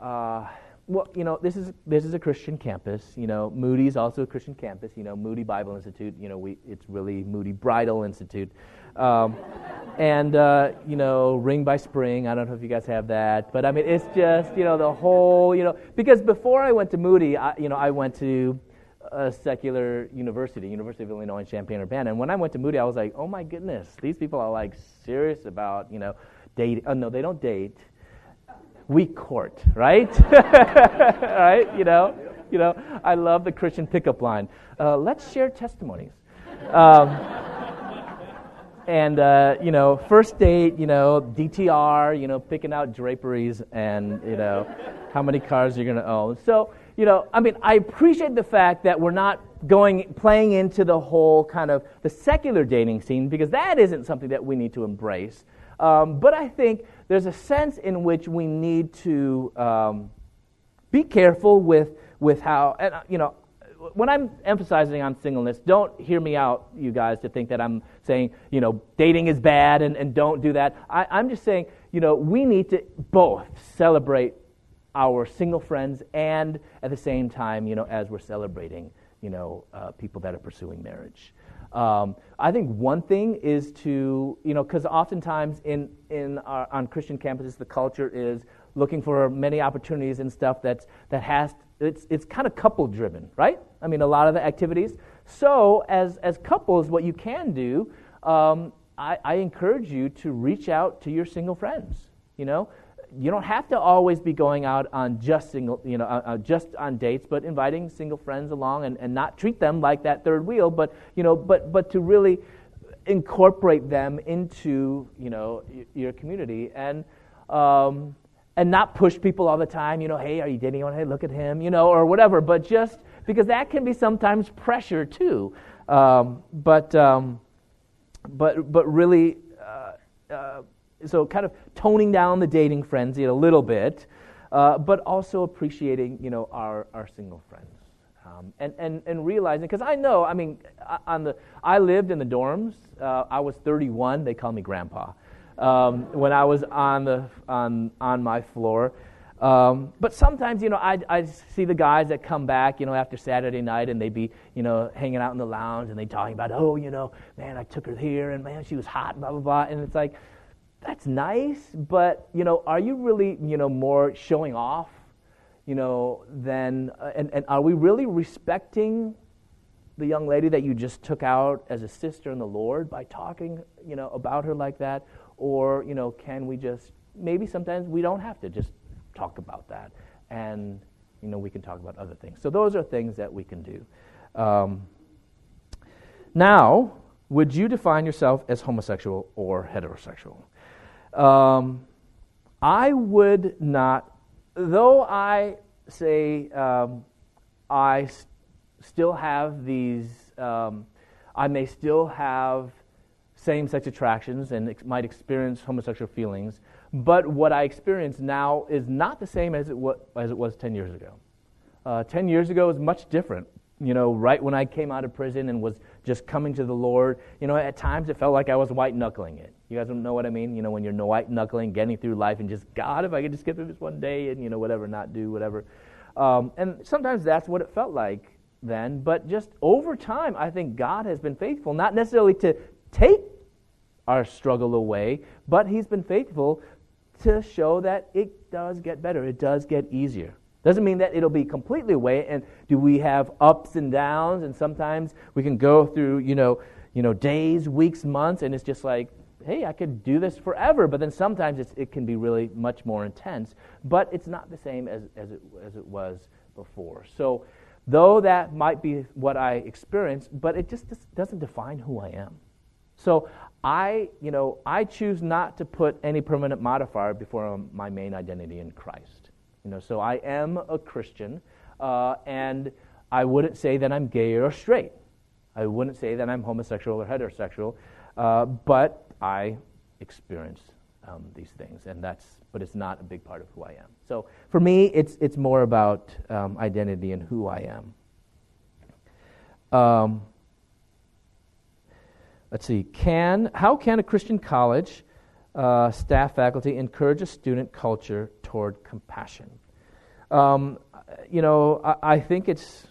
Uh, well, you know, this is this is a Christian campus. You know, Moody is also a Christian campus. You know, Moody Bible Institute. You know, we it's really Moody Bridal Institute, um, and uh, you know, Ring by Spring. I don't know if you guys have that, but I mean, it's just you know the whole you know because before I went to Moody, I, you know, I went to a secular university, University of Illinois in Champaign-Urbana, and when I went to Moody, I was like, oh my goodness, these people are like serious about you know dating. Oh no, they don't date we court, right? right? You know, you know. I love the Christian pickup line. Uh, let's share testimonies. Um, and uh, you know, first date, you know, DTR, you know, picking out draperies, and you know, how many cars you're going to own. So, you know, I mean, I appreciate the fact that we're not going playing into the whole kind of the secular dating scene because that isn't something that we need to embrace. Um, but I think there's a sense in which we need to um, be careful with, with how, and, uh, you know, when I'm emphasizing on singleness, don't hear me out, you guys, to think that I'm saying, you know, dating is bad and, and don't do that. I, I'm just saying, you know, we need to both celebrate our single friends and at the same time, you know, as we're celebrating, you know, uh, people that are pursuing marriage. Um, I think one thing is to, you know, because oftentimes in, in our, on Christian campuses, the culture is looking for many opportunities and stuff that's, that has, it's, it's kind of couple driven, right? I mean, a lot of the activities. So, as, as couples, what you can do, um, I, I encourage you to reach out to your single friends. You know, you don't have to always be going out on just single, you know, uh, uh, just on dates, but inviting single friends along and, and not treat them like that third wheel, but you know, but but to really incorporate them into you know your community and um, and not push people all the time. You know, hey, are you dating anyone? Hey, look at him, you know, or whatever. But just because that can be sometimes pressure too. Um, but um, but but really. Uh, uh, so kind of toning down the dating frenzy a little bit, uh, but also appreciating, you know, our, our single friends. Um, and, and, and realizing, because I know, I mean, on the, I lived in the dorms. Uh, I was 31. They call me grandpa. Um, when I was on, the, on, on my floor. Um, but sometimes, you know, I, I see the guys that come back, you know, after Saturday night and they'd be, you know, hanging out in the lounge and they talking about, oh, you know, man, I took her here and man, she was hot, blah, blah, blah. And it's like, that's nice, but you know, are you really you know more showing off, you know, than uh, and, and are we really respecting the young lady that you just took out as a sister in the Lord by talking, you know, about her like that? Or, you know, can we just, maybe sometimes we don't have to just talk about that. And, you know, we can talk about other things. So those are things that we can do. Um, now, would you define yourself as homosexual or heterosexual? Um, I would not, though I say um, I st- still have these, um, I may still have same sex attractions and ex- might experience homosexual feelings, but what I experience now is not the same as it, as it was 10 years ago. Uh, 10 years ago was much different. You know, right when I came out of prison and was just coming to the Lord, you know, at times it felt like I was white knuckling it. You guys don't know what I mean? You know, when you're white knuckling, getting through life and just, God, if I could just get through this one day and, you know, whatever, not do whatever. Um, and sometimes that's what it felt like then. But just over time, I think God has been faithful, not necessarily to take our struggle away, but He's been faithful to show that it does get better, it does get easier. Doesn't mean that it'll be completely away. And do we have ups and downs? And sometimes we can go through, you know, you know, days, weeks, months, and it's just like, hey, I could do this forever. But then sometimes it can be really much more intense. But it's not the same as, as, it, as it was before. So, though that might be what I experience, but it just doesn't define who I am. So I, you know, I choose not to put any permanent modifier before my main identity in Christ. You know, so I am a Christian, uh, and I wouldn't say that I'm gay or straight. I wouldn't say that I'm homosexual or heterosexual, uh, but I experience um, these things, and that's. But it's not a big part of who I am. So for me, it's it's more about um, identity and who I am. Um, let's see. Can how can a Christian college uh, staff faculty encourage a student culture toward compassion? Um, you know, I, I think it's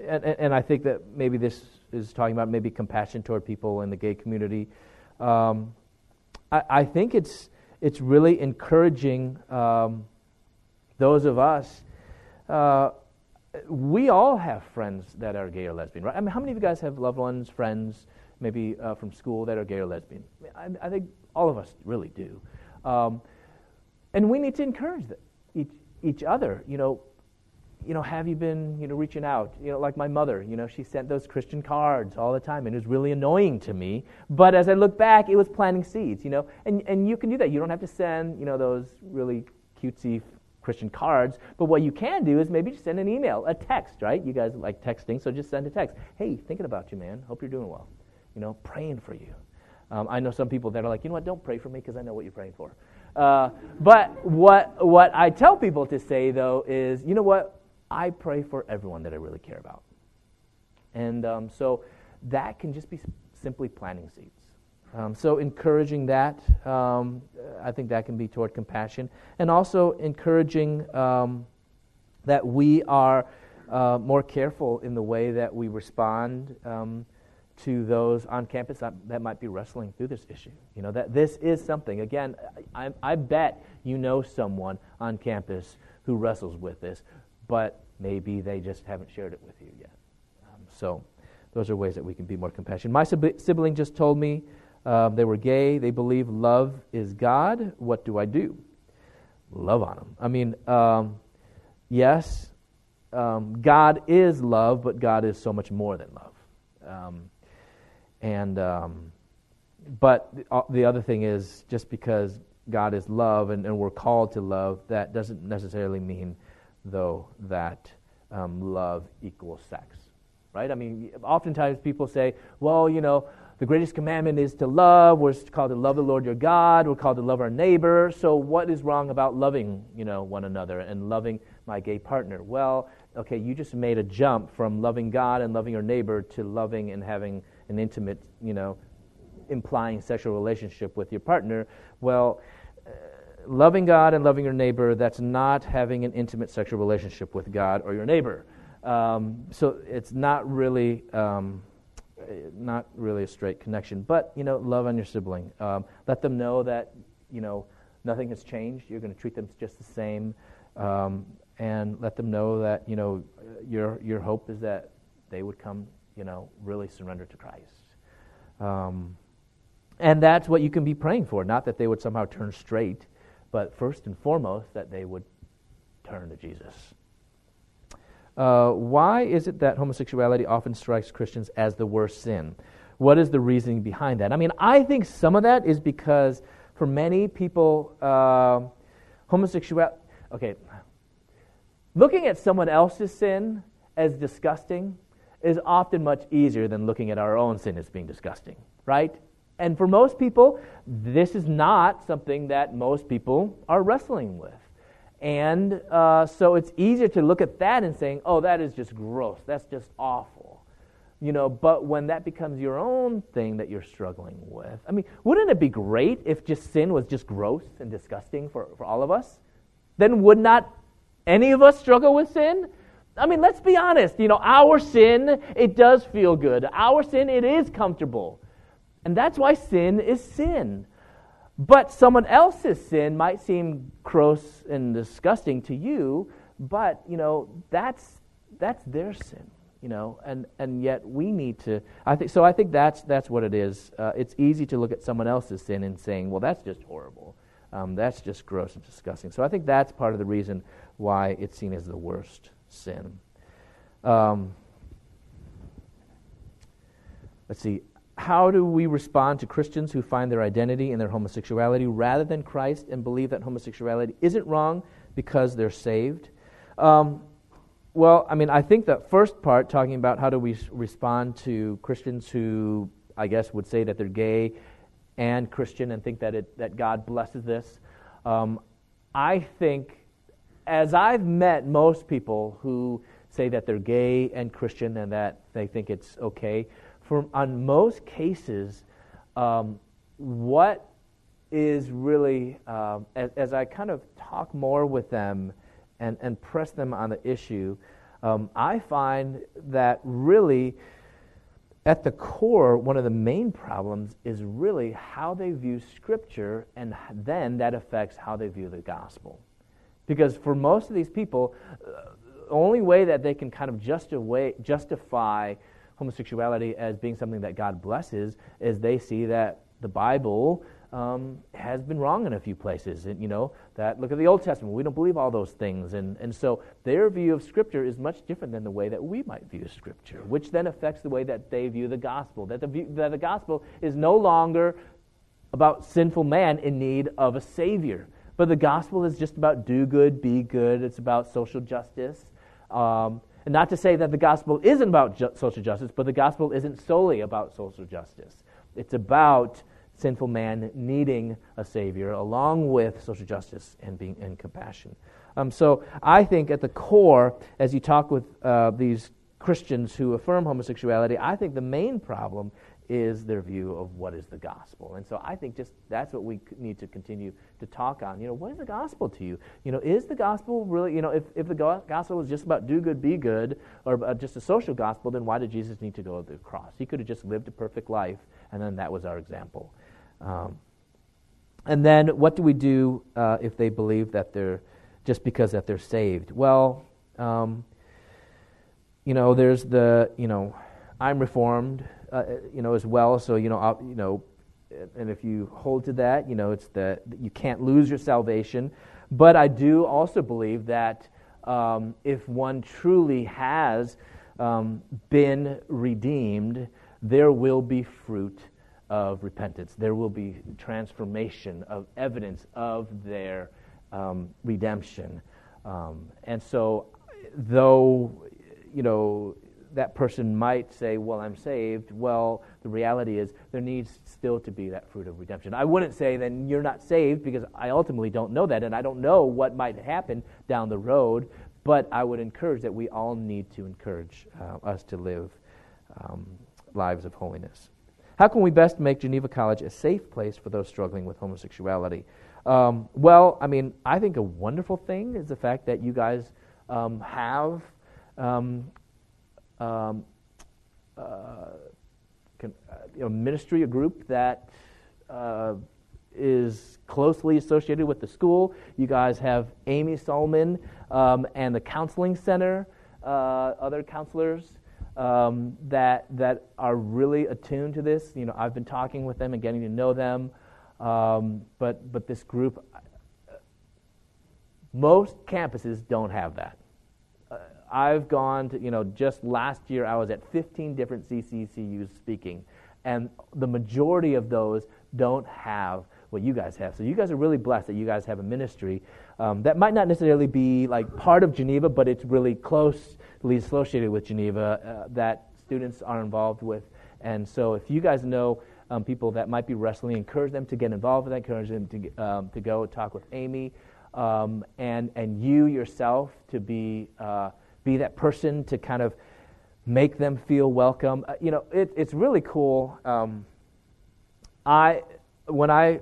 and, and, I think that maybe this is talking about maybe compassion toward people in the gay community. Um, I, I, think it's it's really encouraging um, those of us. Uh, we all have friends that are gay or lesbian, right? I mean, how many of you guys have loved ones, friends, maybe uh, from school that are gay or lesbian? I, I think all of us really do, um, and we need to encourage each each other. You know, you know, have you been, you know, reaching out? You know, like my mother, you know, she sent those Christian cards all the time, and it was really annoying to me. But as I look back, it was planting seeds, you know, and, and you can do that. You don't have to send, you know, those really cutesy Christian cards, but what you can do is maybe just send an email, a text, right? You guys like texting, so just send a text. Hey, thinking about you, man. Hope you're doing well. You know, praying for you. Um, I know some people that are like, you know what, don't pray for me because I know what you're praying for. Uh, but what, what I tell people to say, though, is, you know what, I pray for everyone that I really care about. And um, so that can just be simply planting seeds. Um, so encouraging that, um, I think that can be toward compassion. And also encouraging um, that we are uh, more careful in the way that we respond um, to those on campus that, that, might be wrestling through this issue. You know, that this is something, again, I, I bet you know someone on campus who wrestles with this, but maybe they just haven't shared it with you yet. Um, so, those are ways that we can be more compassionate. My sibling just told me um, they were gay. They believe love is God. What do I do? Love on them. I mean, um, yes, um, God is love, but God is so much more than love. Um, and um, but the, uh, the other thing is just because God is love and, and we're called to love, that doesn't necessarily mean though, that um, love equals sex. Right? I mean, oftentimes people say, well, you know, the greatest commandment is to love. We're called to love the Lord your God. We're called to love our neighbor. So what is wrong about loving, you know, one another and loving my gay partner? Well, okay, you just made a jump from loving God and loving your neighbor to loving and having an intimate, you know, implying sexual relationship with your partner. Well, loving God and loving your neighbor, that's not having an intimate sexual relationship with God or your neighbor. Um, so it's not really, um, not really a straight connection. But you know, love on your sibling. Um, let them know that you know nothing has changed. You're going to treat them just the same, um, and let them know that you know your your hope is that they would come, you know, really surrender to Christ. Um, and that's what you can be praying for. Not that they would somehow turn straight, but first and foremost, that they would turn to Jesus. Uh, why is it that homosexuality often strikes Christians as the worst sin? What is the reasoning behind that? I mean, I think some of that is because for many people, uh, homosexuality, okay, looking at someone else's sin as disgusting is often much easier than looking at our own sin as being disgusting, right? And for most people, this is not something that most people are wrestling with. And uh, so it's easier to look at that and saying, oh, that is just gross. That's just awful. You know, but when that becomes your own thing that you're struggling with, I mean, wouldn't it be great if just sin was just gross and disgusting for, for all of us? Then would not any of us struggle with sin? I mean, let's be honest. You know, our sin, it does feel good. Our sin, it is comfortable. And that's why sin is sin. But someone else's sin might seem gross and disgusting to you, but you know that's that's their sin, you know, and and yet we need to. I think so. I think that's that's what it is. Uh, it's easy to look at someone else's sin and saying, well, that's just horrible. Um, that's just gross and disgusting. So I think that's part of the reason why it's seen as the worst sin. Um, let's see how do we respond to Christians who find their identity in their homosexuality rather than Christ and believe that homosexuality isn't wrong because they're saved? Um, well, I mean, I think the first part, talking about how do we respond to Christians who, I guess, would say that they're gay and Christian and think that, it, that God blesses this, um, I think, as I've met most people who say that they're gay and Christian and that they think it's okay, for on most cases, um, what is really, um, as, as, I kind of talk more with them and, and press them on the issue, um, I find that really at the core, one of the main problems is really how they view Scripture, and then that affects how they view the gospel. Because for most of these people, uh, the only way that they can kind of justify, justify homosexuality as being something that God blesses is they see that the Bible um, has been wrong in a few places. And, you know, that look at the Old Testament. We don't believe all those things. And, and so their view of Scripture is much different than the way that we might view Scripture, which then affects the way that they view the gospel. That the, view, that the gospel is no longer about sinful man in need of a Savior. But the gospel is just about do good, be good. It's about social justice. Um, and not to say that the gospel isn't about ju- social justice, but the gospel isn't solely about social justice. It's about sinful man needing a savior, along with social justice and being and compassion. Um, so I think at the core, as you talk with uh, these Christians who affirm homosexuality, I think the main problem is their view of what is the gospel. And so I think just that's what we need to continue to talk on. You know, what is the gospel to you? You know, is the gospel really, you know, if, if the gospel is just about do good, be good, or just a social gospel, then why did Jesus need to go to the cross? He could have just lived a perfect life, and then that was our example. Um, and then what do we do uh, if they believe that they're just because that they're saved? Well, um, you know, there's the, you know, I'm reformed uh, you know, as well. So, you know, uh, you know, and if you hold to that, you know, it's that you can't lose your salvation. But I do also believe that um, if one truly has um, been redeemed, there will be fruit of repentance. There will be transformation of evidence of their um, redemption. Um, and so, though, you know, that person might say, Well, I'm saved. Well, the reality is there needs still to be that fruit of redemption. I wouldn't say then you're not saved because I ultimately don't know that and I don't know what might happen down the road, but I would encourage that we all need to encourage uh, us to live um, lives of holiness. How can we best make Geneva College a safe place for those struggling with homosexuality? Um, well, I mean, I think a wonderful thing is the fact that you guys um, have um, um, uh, can, uh, you know, ministry, a group that uh, is closely associated with the school. You guys have Amy Solomon um, and the Counseling Center, uh, other counselors. um, that that are really attuned to this. You know, I've been talking with them and getting to know them, um, but but this group, most campuses don't have that. I've gone to you know just last year I was at 15 different CCCUs speaking, and the majority of those don't have what you guys have. So you guys are really blessed that you guys have a ministry um, that might not necessarily be like part of Geneva, but it's really closely associated with Geneva uh, that students are involved with. And so if you guys know um, people that might be wrestling, encourage them to get involved with that, encourage them to, um, to go talk with Amy, um, and, and you yourself to be, uh, be that person to kind of make them feel welcome. Uh, you know, it, it's really cool. Um, I, when I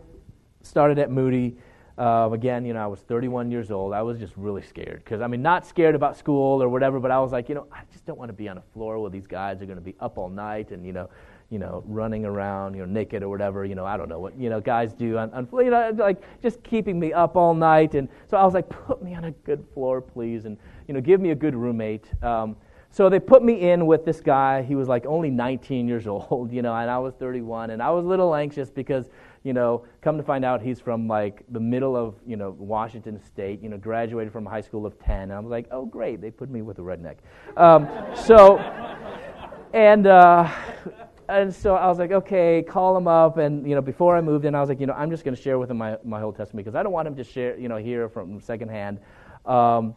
started at Moody. Uh, again, you know, I was 31 years old. I was just really scared because I mean, not scared about school or whatever, but I was like, you know, I just don't want to be on a floor where these guys are going to be up all night and you know, you know, running around, you know, naked or whatever. You know, I don't know what you know guys do on, on you know, like just keeping me up all night. And so I was like, put me on a good floor, please, and you know, give me a good roommate. Um, so they put me in with this guy. He was like only 19 years old, you know, and I was 31, and I was a little anxious because you know, come to find out he's from like the middle of, you know, Washington State, you know, graduated from a high school of 10. And I was like, oh, great, they put me with a redneck. Um, so, and, uh, and so I was like, okay, call him up. And, you know, before I moved in, I was like, you know, I'm just going to share with him my, my whole testimony because I don't want him to share, you know, hear from secondhand. Um,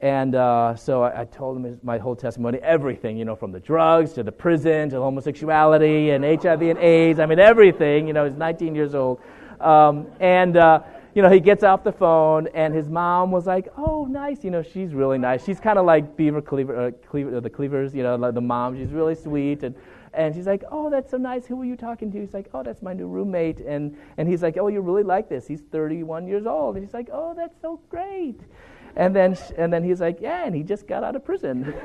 and uh, so I, I, told him my whole testimony, everything, you know, from the drugs to the prison to homosexuality and HIV and AIDS. I mean, everything. You know, he's 19 years old. Um, and, uh, you know, he gets off the phone, and his mom was like, "Oh, nice. You know, she's really nice. She's kind of like Beaver Cleaver, uh, Cleaver, the Cleavers. You know, like the mom. She's really sweet." And and she's like, "Oh, that's so nice. Who are you talking to?" He's like, "Oh, that's my new roommate." And and he's like, "Oh, you really like this? He's 31 years old." And he's like, "Oh, that's so great." And then, and then he's like, yeah, and he just got out of prison.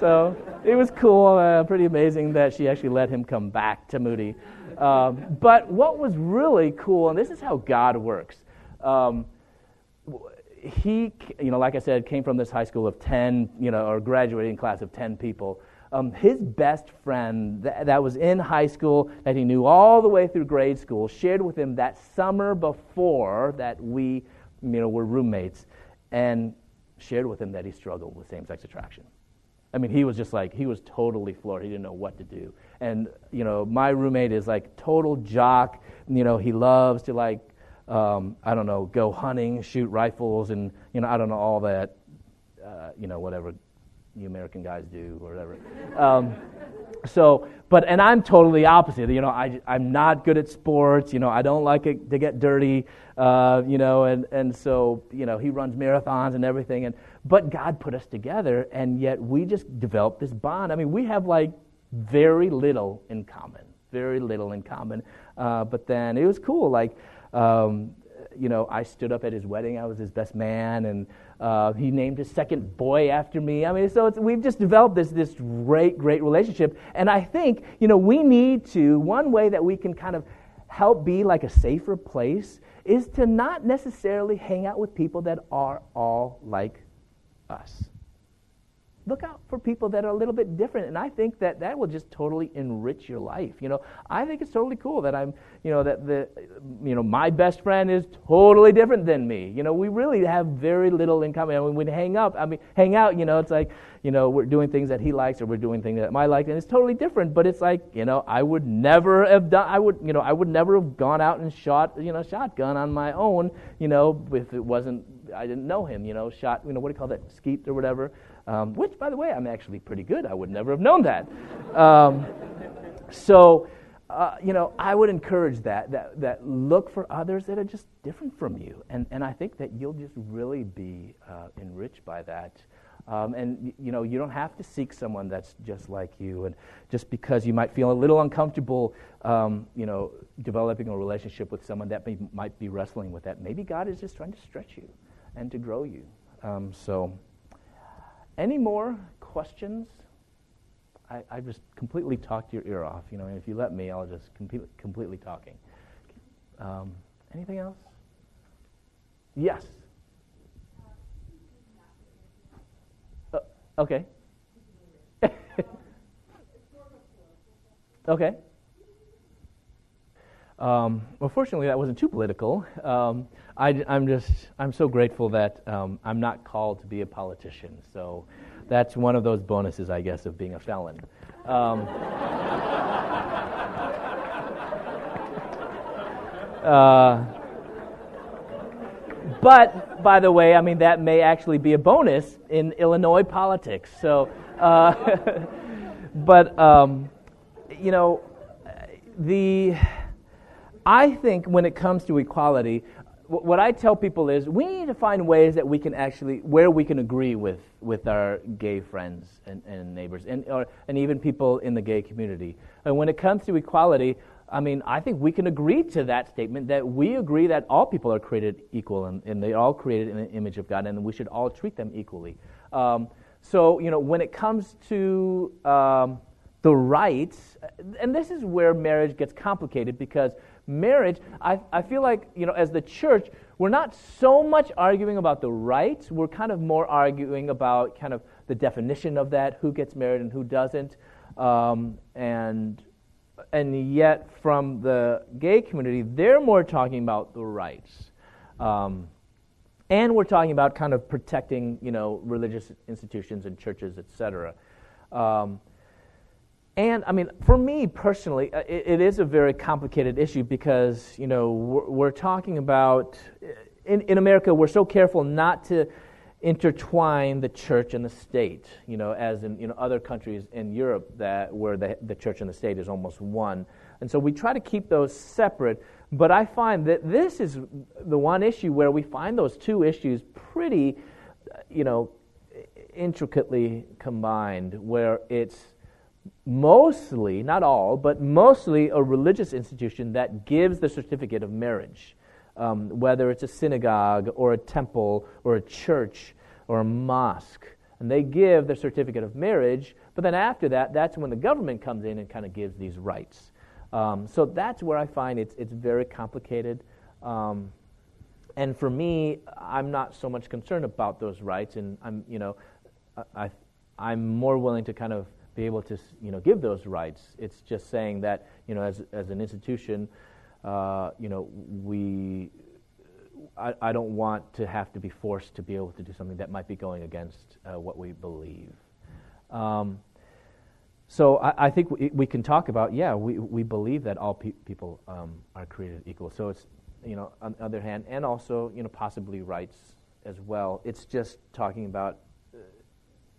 so it was cool, uh, pretty amazing that she actually let him come back to Moody. Um, but what was really cool, and this is how God works. Um, he, you know, like I said, came from this high school of 10, you know, or graduating class of 10 people. Um, his best friend that, that was in high school, that he knew all the way through grade school, shared with him that summer before that we you know, were roommates, and shared with him that he struggled with same-sex attraction. I mean, he was just like he was totally floored. He didn't know what to do. And you know, my roommate is like total jock. You know, he loves to like um, I don't know, go hunting, shoot rifles, and you know, I don't know all that. Uh, you know, whatever you American guys do or whatever. Um, so, but, and I'm totally opposite. You know, I, I'm not good at sports. You know, I don't like it to get dirty. Uh, you know, and, and so, you know, he runs marathons and everything. And, but God put us together, and yet we just developed this bond. I mean, we have like very little in common, very little in common. Uh, but then it was cool. Like, um, you know, I stood up at his wedding. I was his best man, and uh, he named his second boy after me. I mean, so we've just developed this this great, great relationship. And I think, you know, we need to. One way that we can kind of help be like a safer place is to not necessarily hang out with people that are all like us look out for people that are a little bit different and i think that that will just totally enrich your life you know i think it's totally cool that i'm you know that the you know my best friend is totally different than me you know we really have very little in common and when we hang up i mean hang out you know it's like you know we're doing things that he likes or we're doing things that i like and it's totally different but it's like you know i would never have done i would you know i would never have gone out and shot you know shotgun on my own you know if it wasn't i didn't know him you know shot you know what do you call that skeet or whatever um, which, by the way, I'm actually pretty good. I would never have known that. Um, so, uh, you know, I would encourage that, that, that look for others that are just different from you. And, and I think that you'll just really be uh, enriched by that. Um, and, you know, you don't have to seek someone that's just like you. And just because you might feel a little uncomfortable, um, you know, developing a relationship with someone that may, might be wrestling with that, maybe God is just trying to stretch you and to grow you. Um, so, any more questions? I, I just completely talked your ear off. You know, if you let me, I'll just completely, completely talking. Um, anything else? Yes. Uh, okay. okay. Um, well, fortunately, that wasn't too political. Um, I, am just, I'm so grateful that um, I'm not called to be a politician. So that's one of those bonuses, I guess, of being a felon. Um, uh, but, by the way, I mean, that may actually be a bonus in Illinois politics. So, uh, but, um, you know, the I think when it comes to equality, what I tell people is we need to find ways that we can actually, where we can agree with, with our gay friends and, and neighbors, and, or, and even people in the gay community. And when it comes to equality, I mean, I think we can agree to that statement that we agree that all people are created equal and, and they're all created in the image of God and we should all treat them equally. Um, so, you know, when it comes to um, the rights, and this is where marriage gets complicated because marriage, I, I feel like, you know, as the church, we're not so much arguing about the rights. We're kind of more arguing about kind of the definition of that, who gets married and who doesn't. Um, and, and yet, from the gay community, they're more talking about the rights. Um, and we're talking about kind of protecting, you know, religious institutions and churches, et cetera. Um, and I mean, for me personally, uh, it, it is a very complicated issue because, you know, we're, we're, talking about, in, in America, we're so careful not to intertwine the church and the state, you know, as in you know, other countries in Europe that, where the, the church and the state is almost one. And so we try to keep those separate. But I find that this is the one issue where we find those two issues pretty, you know, intricately combined, where it's mostly, not all, but mostly a religious institution that gives the certificate of marriage, um, whether it's a synagogue or a temple or a church or a mosque. And they give the certificate of marriage, but then after that, that's when the government comes in and kind of gives these rights. Um, so that's where I find it's, it's very complicated. Um, and for me, I'm not so much concerned about those rights, and I'm, you know, I, I'm more willing to kind of be able to you know give those rights. It's just saying that you know as as an institution, uh, you know we. I, I, don't want to have to be forced to be able to do something that might be going against uh, what we believe. Um, so I, I think we, we, can talk about yeah we, we believe that all pe- people um, are created equal. So it's you know on the other hand and also you know possibly rights as well. It's just talking about uh,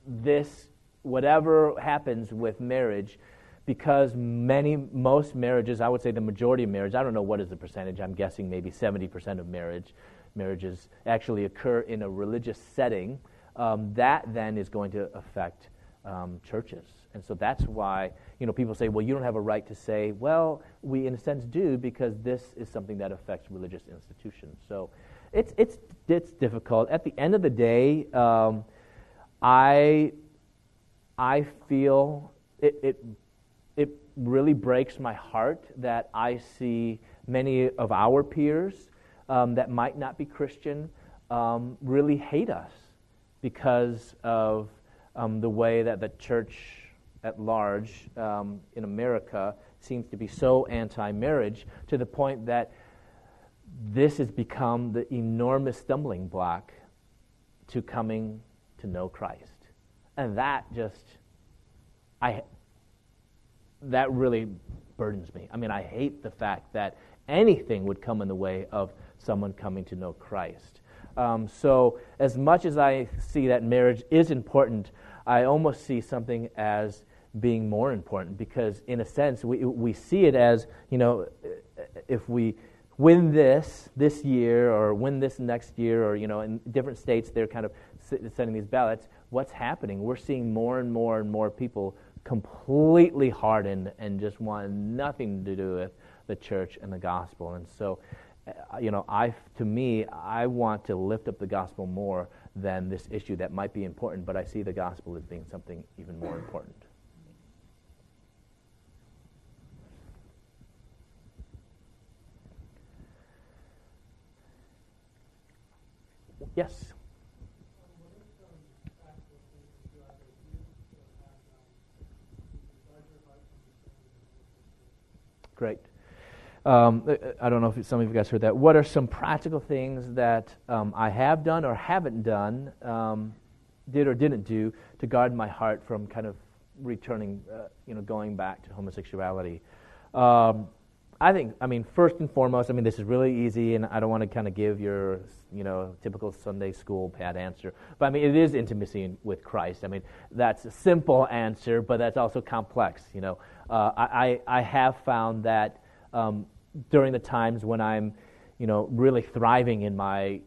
this whatever happens with marriage, because many, most marriages, I would say the majority of marriage, I don't know what is the percentage, I'm guessing maybe 70% of marriage, marriages actually occur in a religious setting, um, that then is going to affect um, churches. And so that's why, you know, people say, well, you don't have a right to say, well, we in a sense do because this is something that affects religious institutions. So it's, it's, it's difficult. At the end of the day, um, I I feel it, it, it really breaks my heart that I see many of our peers um, that might not be Christian um, really hate us because of um, the way that the church at large um, in America seems to be so anti marriage to the point that this has become the enormous stumbling block to coming to know Christ. And that just, I, that really burdens me. I mean, I hate the fact that anything would come in the way of someone coming to know Christ. Um, so, as much as I see that marriage is important, I almost see something as being more important because, in a sense, we, we see it as, you know, if we win this this year or win this next year, or, you know, in different states, they're kind of sending these ballots what's happening? We're seeing more and more and more people completely hardened and just want nothing to do with the church and the gospel. And so, uh, you know, I, to me, I want to lift up the gospel more than this issue that might be important, but I see the gospel as being something even more important. Yes. Great. Um, I don't know if some of you guys heard that. What are some practical things that um, I have done or haven't done, um, did or didn't do, to guard my heart from kind of returning, uh, you know, going back to homosexuality? Um, I think, I mean, first and foremost, I mean, this is really easy, and I don't want to kind of give your, you know, typical Sunday school pat answer. But I mean, it is intimacy with Christ. I mean, that's a simple answer, but that's also complex. You know, uh, I, I have found that um, during the times when I'm, you know, really thriving in my,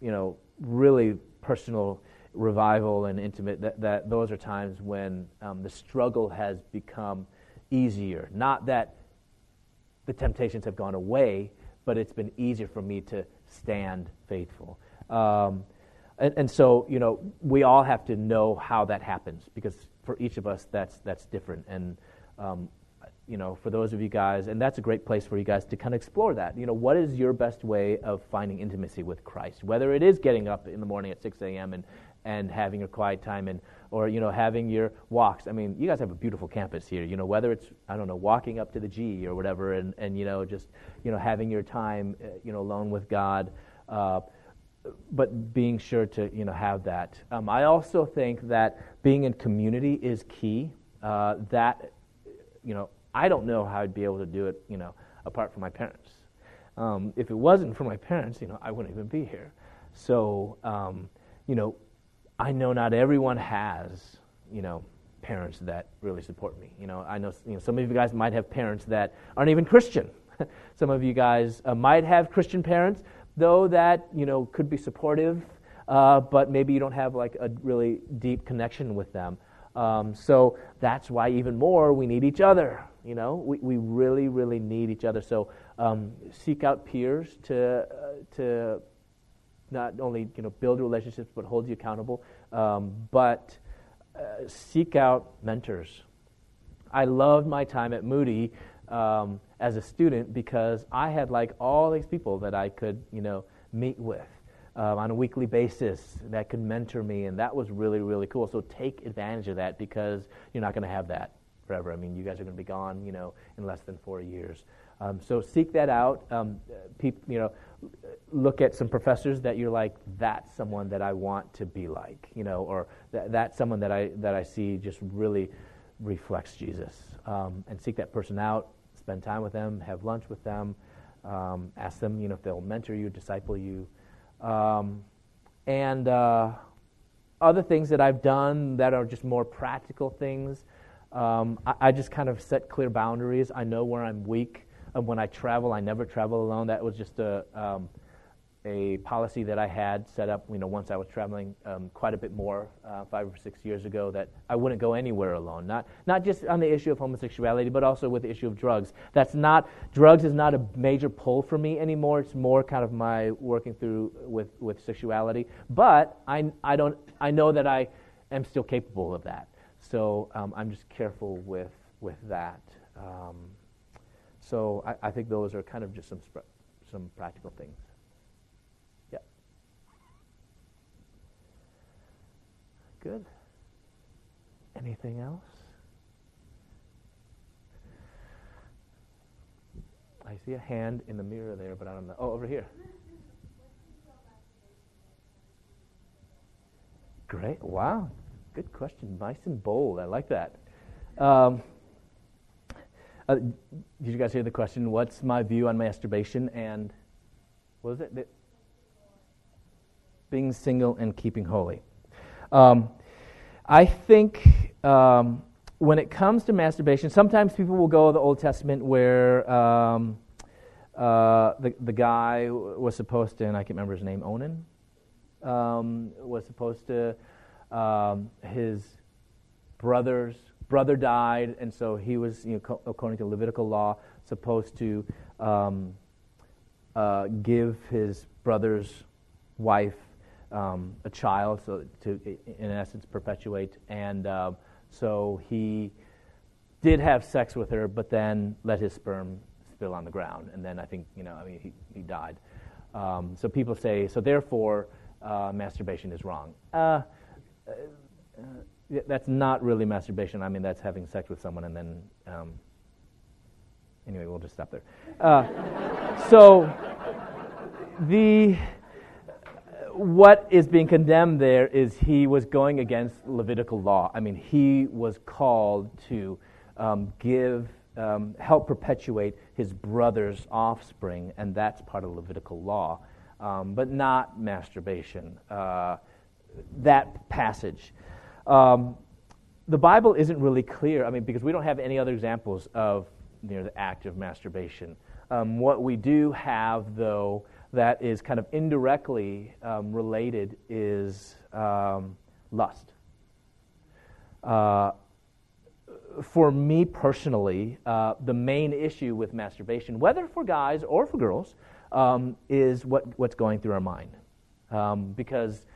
you know, really personal revival and intimate, that, that those are times when um, the struggle has become easier. Not that the temptations have gone away, but it's been easier for me to stand faithful. Um, and, and, so, you know, we all have to know how that happens because for each of us, that's that's different. And um, you know, for those of you guys, and that's a great place for you guys to kind of explore that. You know, what is your best way of finding intimacy with Christ? Whether it is getting up in the morning at 6 a.m. and and having your quiet time and or you know having your walks. I mean, you guys have a beautiful campus here. You know, whether it's I don't know walking up to the G or whatever, and and you know just you know having your time uh, you know alone with God. Uh, but being sure to you know have that. Um, I also think that being in community is key. Uh, that you know I don't know how I'd be able to do it you know apart from my parents. Um, if it wasn't for my parents, you know I wouldn't even be here. So um, you know I know not everyone has, you know, parents that really support me. You know, I know, you know some of you guys might have parents that aren't even Christian. some of you guys uh, might have Christian parents, though that you know could be supportive, uh, but maybe you don't have like a really deep connection with them. Um, so that's why even more we need each other. You know, we, we really really need each other. So um, seek out peers to uh, to not only you know build relationships but hold you accountable, um, but uh, seek out mentors. I loved my time at Moody um, as a student because I had like all these people that I could you know meet with. Um, on a weekly basis that could mentor me, and that was really, really cool. So take advantage of that because you're not going to have that forever. I mean, you guys are going to be gone, you know, in less than four years. Um, so seek that out. Um, peop, you know, look at some professors that you're like, that's someone that I want to be like, you know, or that, that's someone that I that I see just really reflects Jesus. Um, and seek that person out, spend time with them, have lunch with them, um, ask them, you know, if they'll mentor you, disciple you, um, and uh, other things that I've done that are just more practical things. Um, I, I just kind of set clear boundaries. I know where I'm weak And when I travel, I never travel alone. That was just a um, a policy that I had set up. You know, once I was traveling um, quite a bit more uh, five or six years ago, that I wouldn't go anywhere alone. Not not just on the issue of homosexuality, but also with the issue of drugs. That's not drugs is not a major pull for me anymore. It's more kind of my working through with with sexuality. But I I don't I know that I am still capable of that. So um, I'm just careful with with that. Um, so I, I think those are kind of just some, some practical things. Good. Anything else? I see a hand in the mirror there, but I don't know. Oh, over here. Great. Wow. Good question. Nice and bold. I like that. Um, uh, did you guys hear the question? What's my view on masturbation and what was it? Being single and keeping holy. Um, I think um, when it comes to masturbation, sometimes people will go to the Old Testament where um, uh, the the guy was supposed to, and I can't remember his name, Onan, um, was supposed to um, his brothers brother died, and so he was, you know, according to Levitical law, supposed to um, uh, give his brother's wife um, a child, so to, in essence, perpetuate. And uh, so he did have sex with her, but then let his sperm spill on the ground, and then I think, you know, I mean, he, he died. Um, so people say, so therefore, uh, masturbation is wrong. Uh, uh that's not really masturbation. I mean, that's having sex with someone and then, um, anyway, we'll just stop there. Uh, so the what is being condemned there is he was going against Levitical law. I mean, he was called to um, give, um, help perpetuate his brother's offspring, and that's part of Levitical law, um, but not masturbation. Uh, that passage. Um, the Bible isn't really clear, I mean, because we don't have any other examples of you know, the act of masturbation. Um, what we do have, though, that is kind of indirectly um, related is um, lust. Uh, for me personally, uh, the main issue with masturbation, whether for guys or for girls, um, is what, what's going through our mind. Um, because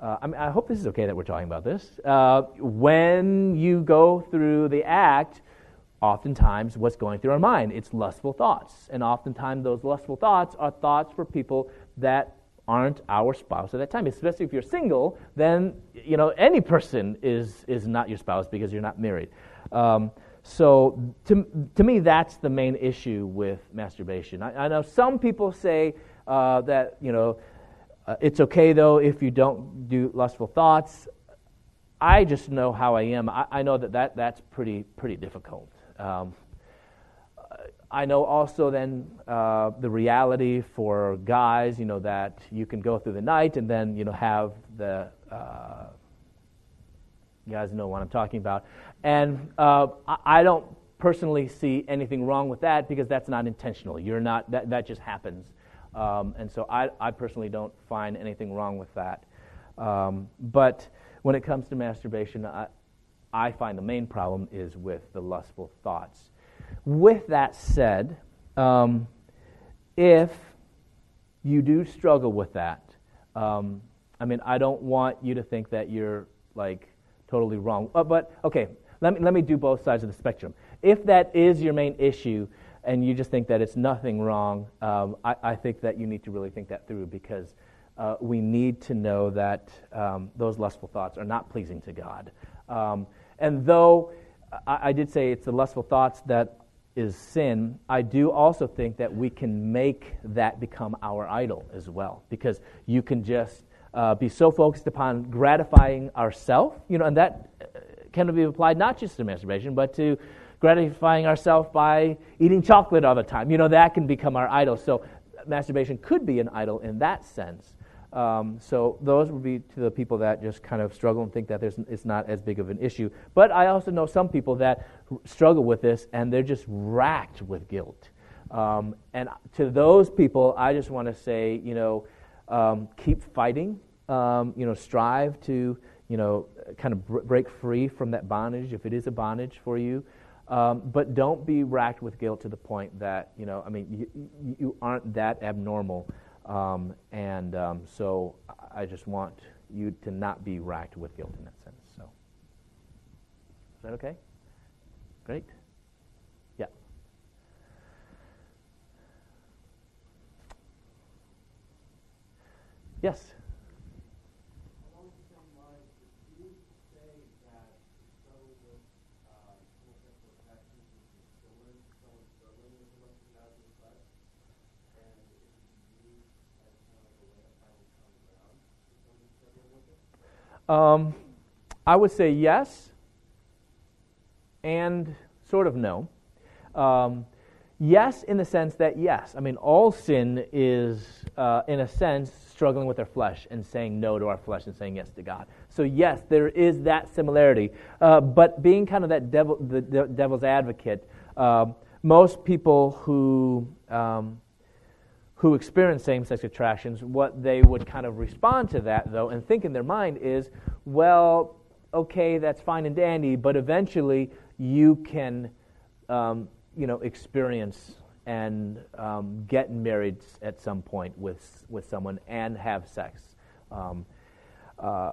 uh, I, mean, I, hope this is okay that we're talking about this. Uh, when you go through the act, oftentimes what's going through our mind. It's lustful thoughts. And oftentimes those lustful thoughts are thoughts for people that aren't our spouse at that time. Especially if you're single, then you know any person is is not your spouse because you're not married. Um, so to, to me, that's the main issue with masturbation. I, I know some people say uh, that you know uh, it's okay though if you don't do lustful thoughts. I just know how I am. I, I know that, that that's pretty pretty difficult. Um, I know also then uh, the reality for guys, you know, that you can go through the night and then, you know, have the, uh, you guys know what I'm talking about. And uh, I don't personally see anything wrong with that because that's not intentional. You're not, that, that just happens. Um, and so I, I personally don't find anything wrong with that. Um, but when it comes to masturbation, I, I find the main problem is with the lustful thoughts. With that said, um, if you do struggle with that, um, I mean, I don't want you to think that you're like totally wrong. Uh, but okay, let me, let me do both sides of the spectrum. If that is your main issue and you just think that it's nothing wrong, um, I, I, think that you need to really think that through because uh, we need to know that um, those lustful thoughts are not pleasing to God. Um, and though I, I did say it's the lustful thoughts that is sin, I do also think that we can make that become our idol as well, because you can just uh, be so focused upon gratifying ourself, you know, and that uh, can be applied not just to masturbation, but to gratifying ourselves by eating chocolate all the time. You know, that can become our idol. So masturbation could be an idol in that sense. Um, so those would be to the people that just kind of struggle and think that it's not as big of an issue. But I also know some people that struggle with this and they're just racked with guilt. Um, and to those people, I just want to say, you know, um, keep fighting. Um, you know, strive to, you know, kind of br- break free from that bondage if it is a bondage for you. Um, but don't be racked with guilt to the point that, you know, I mean, you, you aren't that abnormal um, and um, so I just want you to not be racked with guilt in that sense. So, is that okay? Great. Yeah. Yes. Um, I would say yes and sort of no. Um, yes, in the sense that, yes, I mean, all sin is, uh, in a sense, struggling with our flesh and saying no to our flesh and saying yes to God. So, yes, there is that similarity. Uh, but being kind of that devil, the, the devil's advocate, uh, most people who um, who experience same sex attractions, what they would kind of respond to that, though, and think in their mind is, well, okay, that's fine and dandy, but eventually you can, um, you know, experience and um, get married at some point with, with someone and have sex. Um, uh,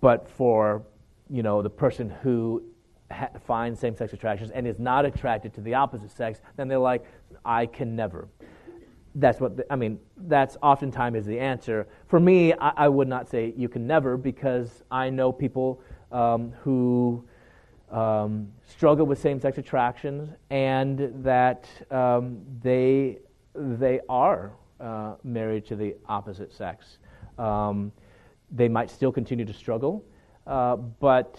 but for, you know, the person who ha- finds same-sex attractions and is not attracted to the opposite sex, then they're like, I can never that's what the, I mean. That's oftentimes is the answer. For me, I, I, would not say you can never because I know people um, who um, struggle with same-sex attractions, and that um, they they are uh, married to the opposite sex. Um, they might still continue to struggle, uh, but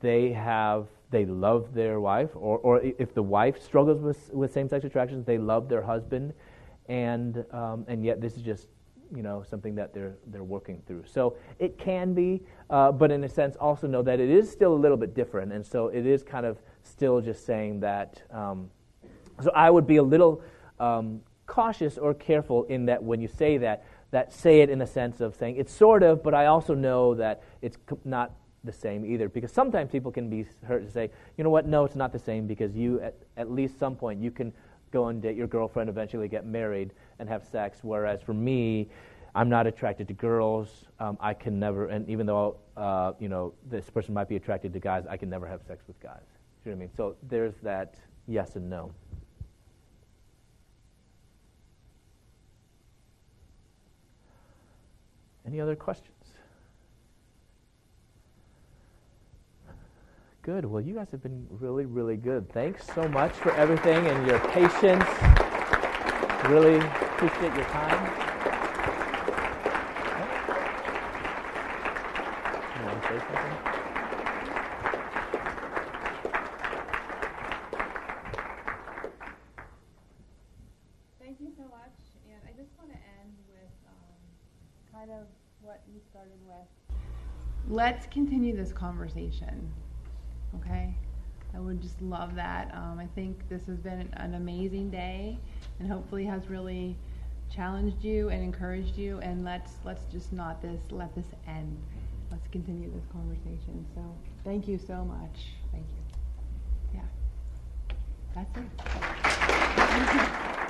they have they love their wife, or, or if the wife struggles with, with same-sex attractions, they love their husband, and um, and yet this is just you know something that they're they're working through. So it can be, uh, but in a sense, also know that it is still a little bit different, and so it is kind of still just saying that. Um, so I would be a little um, cautious or careful in that when you say that, that say it in the sense of saying it's sort of, but I also know that it's not the same either. Because sometimes people can be hurt to say, you know what, no, it's not the same because you, at, at least some point, you can go and date your girlfriend, eventually get married and have sex. Whereas for me, I'm not attracted to girls. Um, I can never, and even though uh, you know this person might be attracted to guys, I can never have sex with guys. You know what I mean? So there's that yes and no. Any other questions? Good. Well, you guys have been really, really good. Thanks so much for everything and your patience. Really appreciate your time. You want to say something? Thank you so much. And I just want to end with um, kind of what you started with. Let's continue this conversation okay? I would just love that. Um, I think this has been an amazing day, and hopefully has really challenged you and encouraged you. And let's let's just not this let this end. Let's continue this conversation. So thank you so much. Thank you. Yeah, that's it.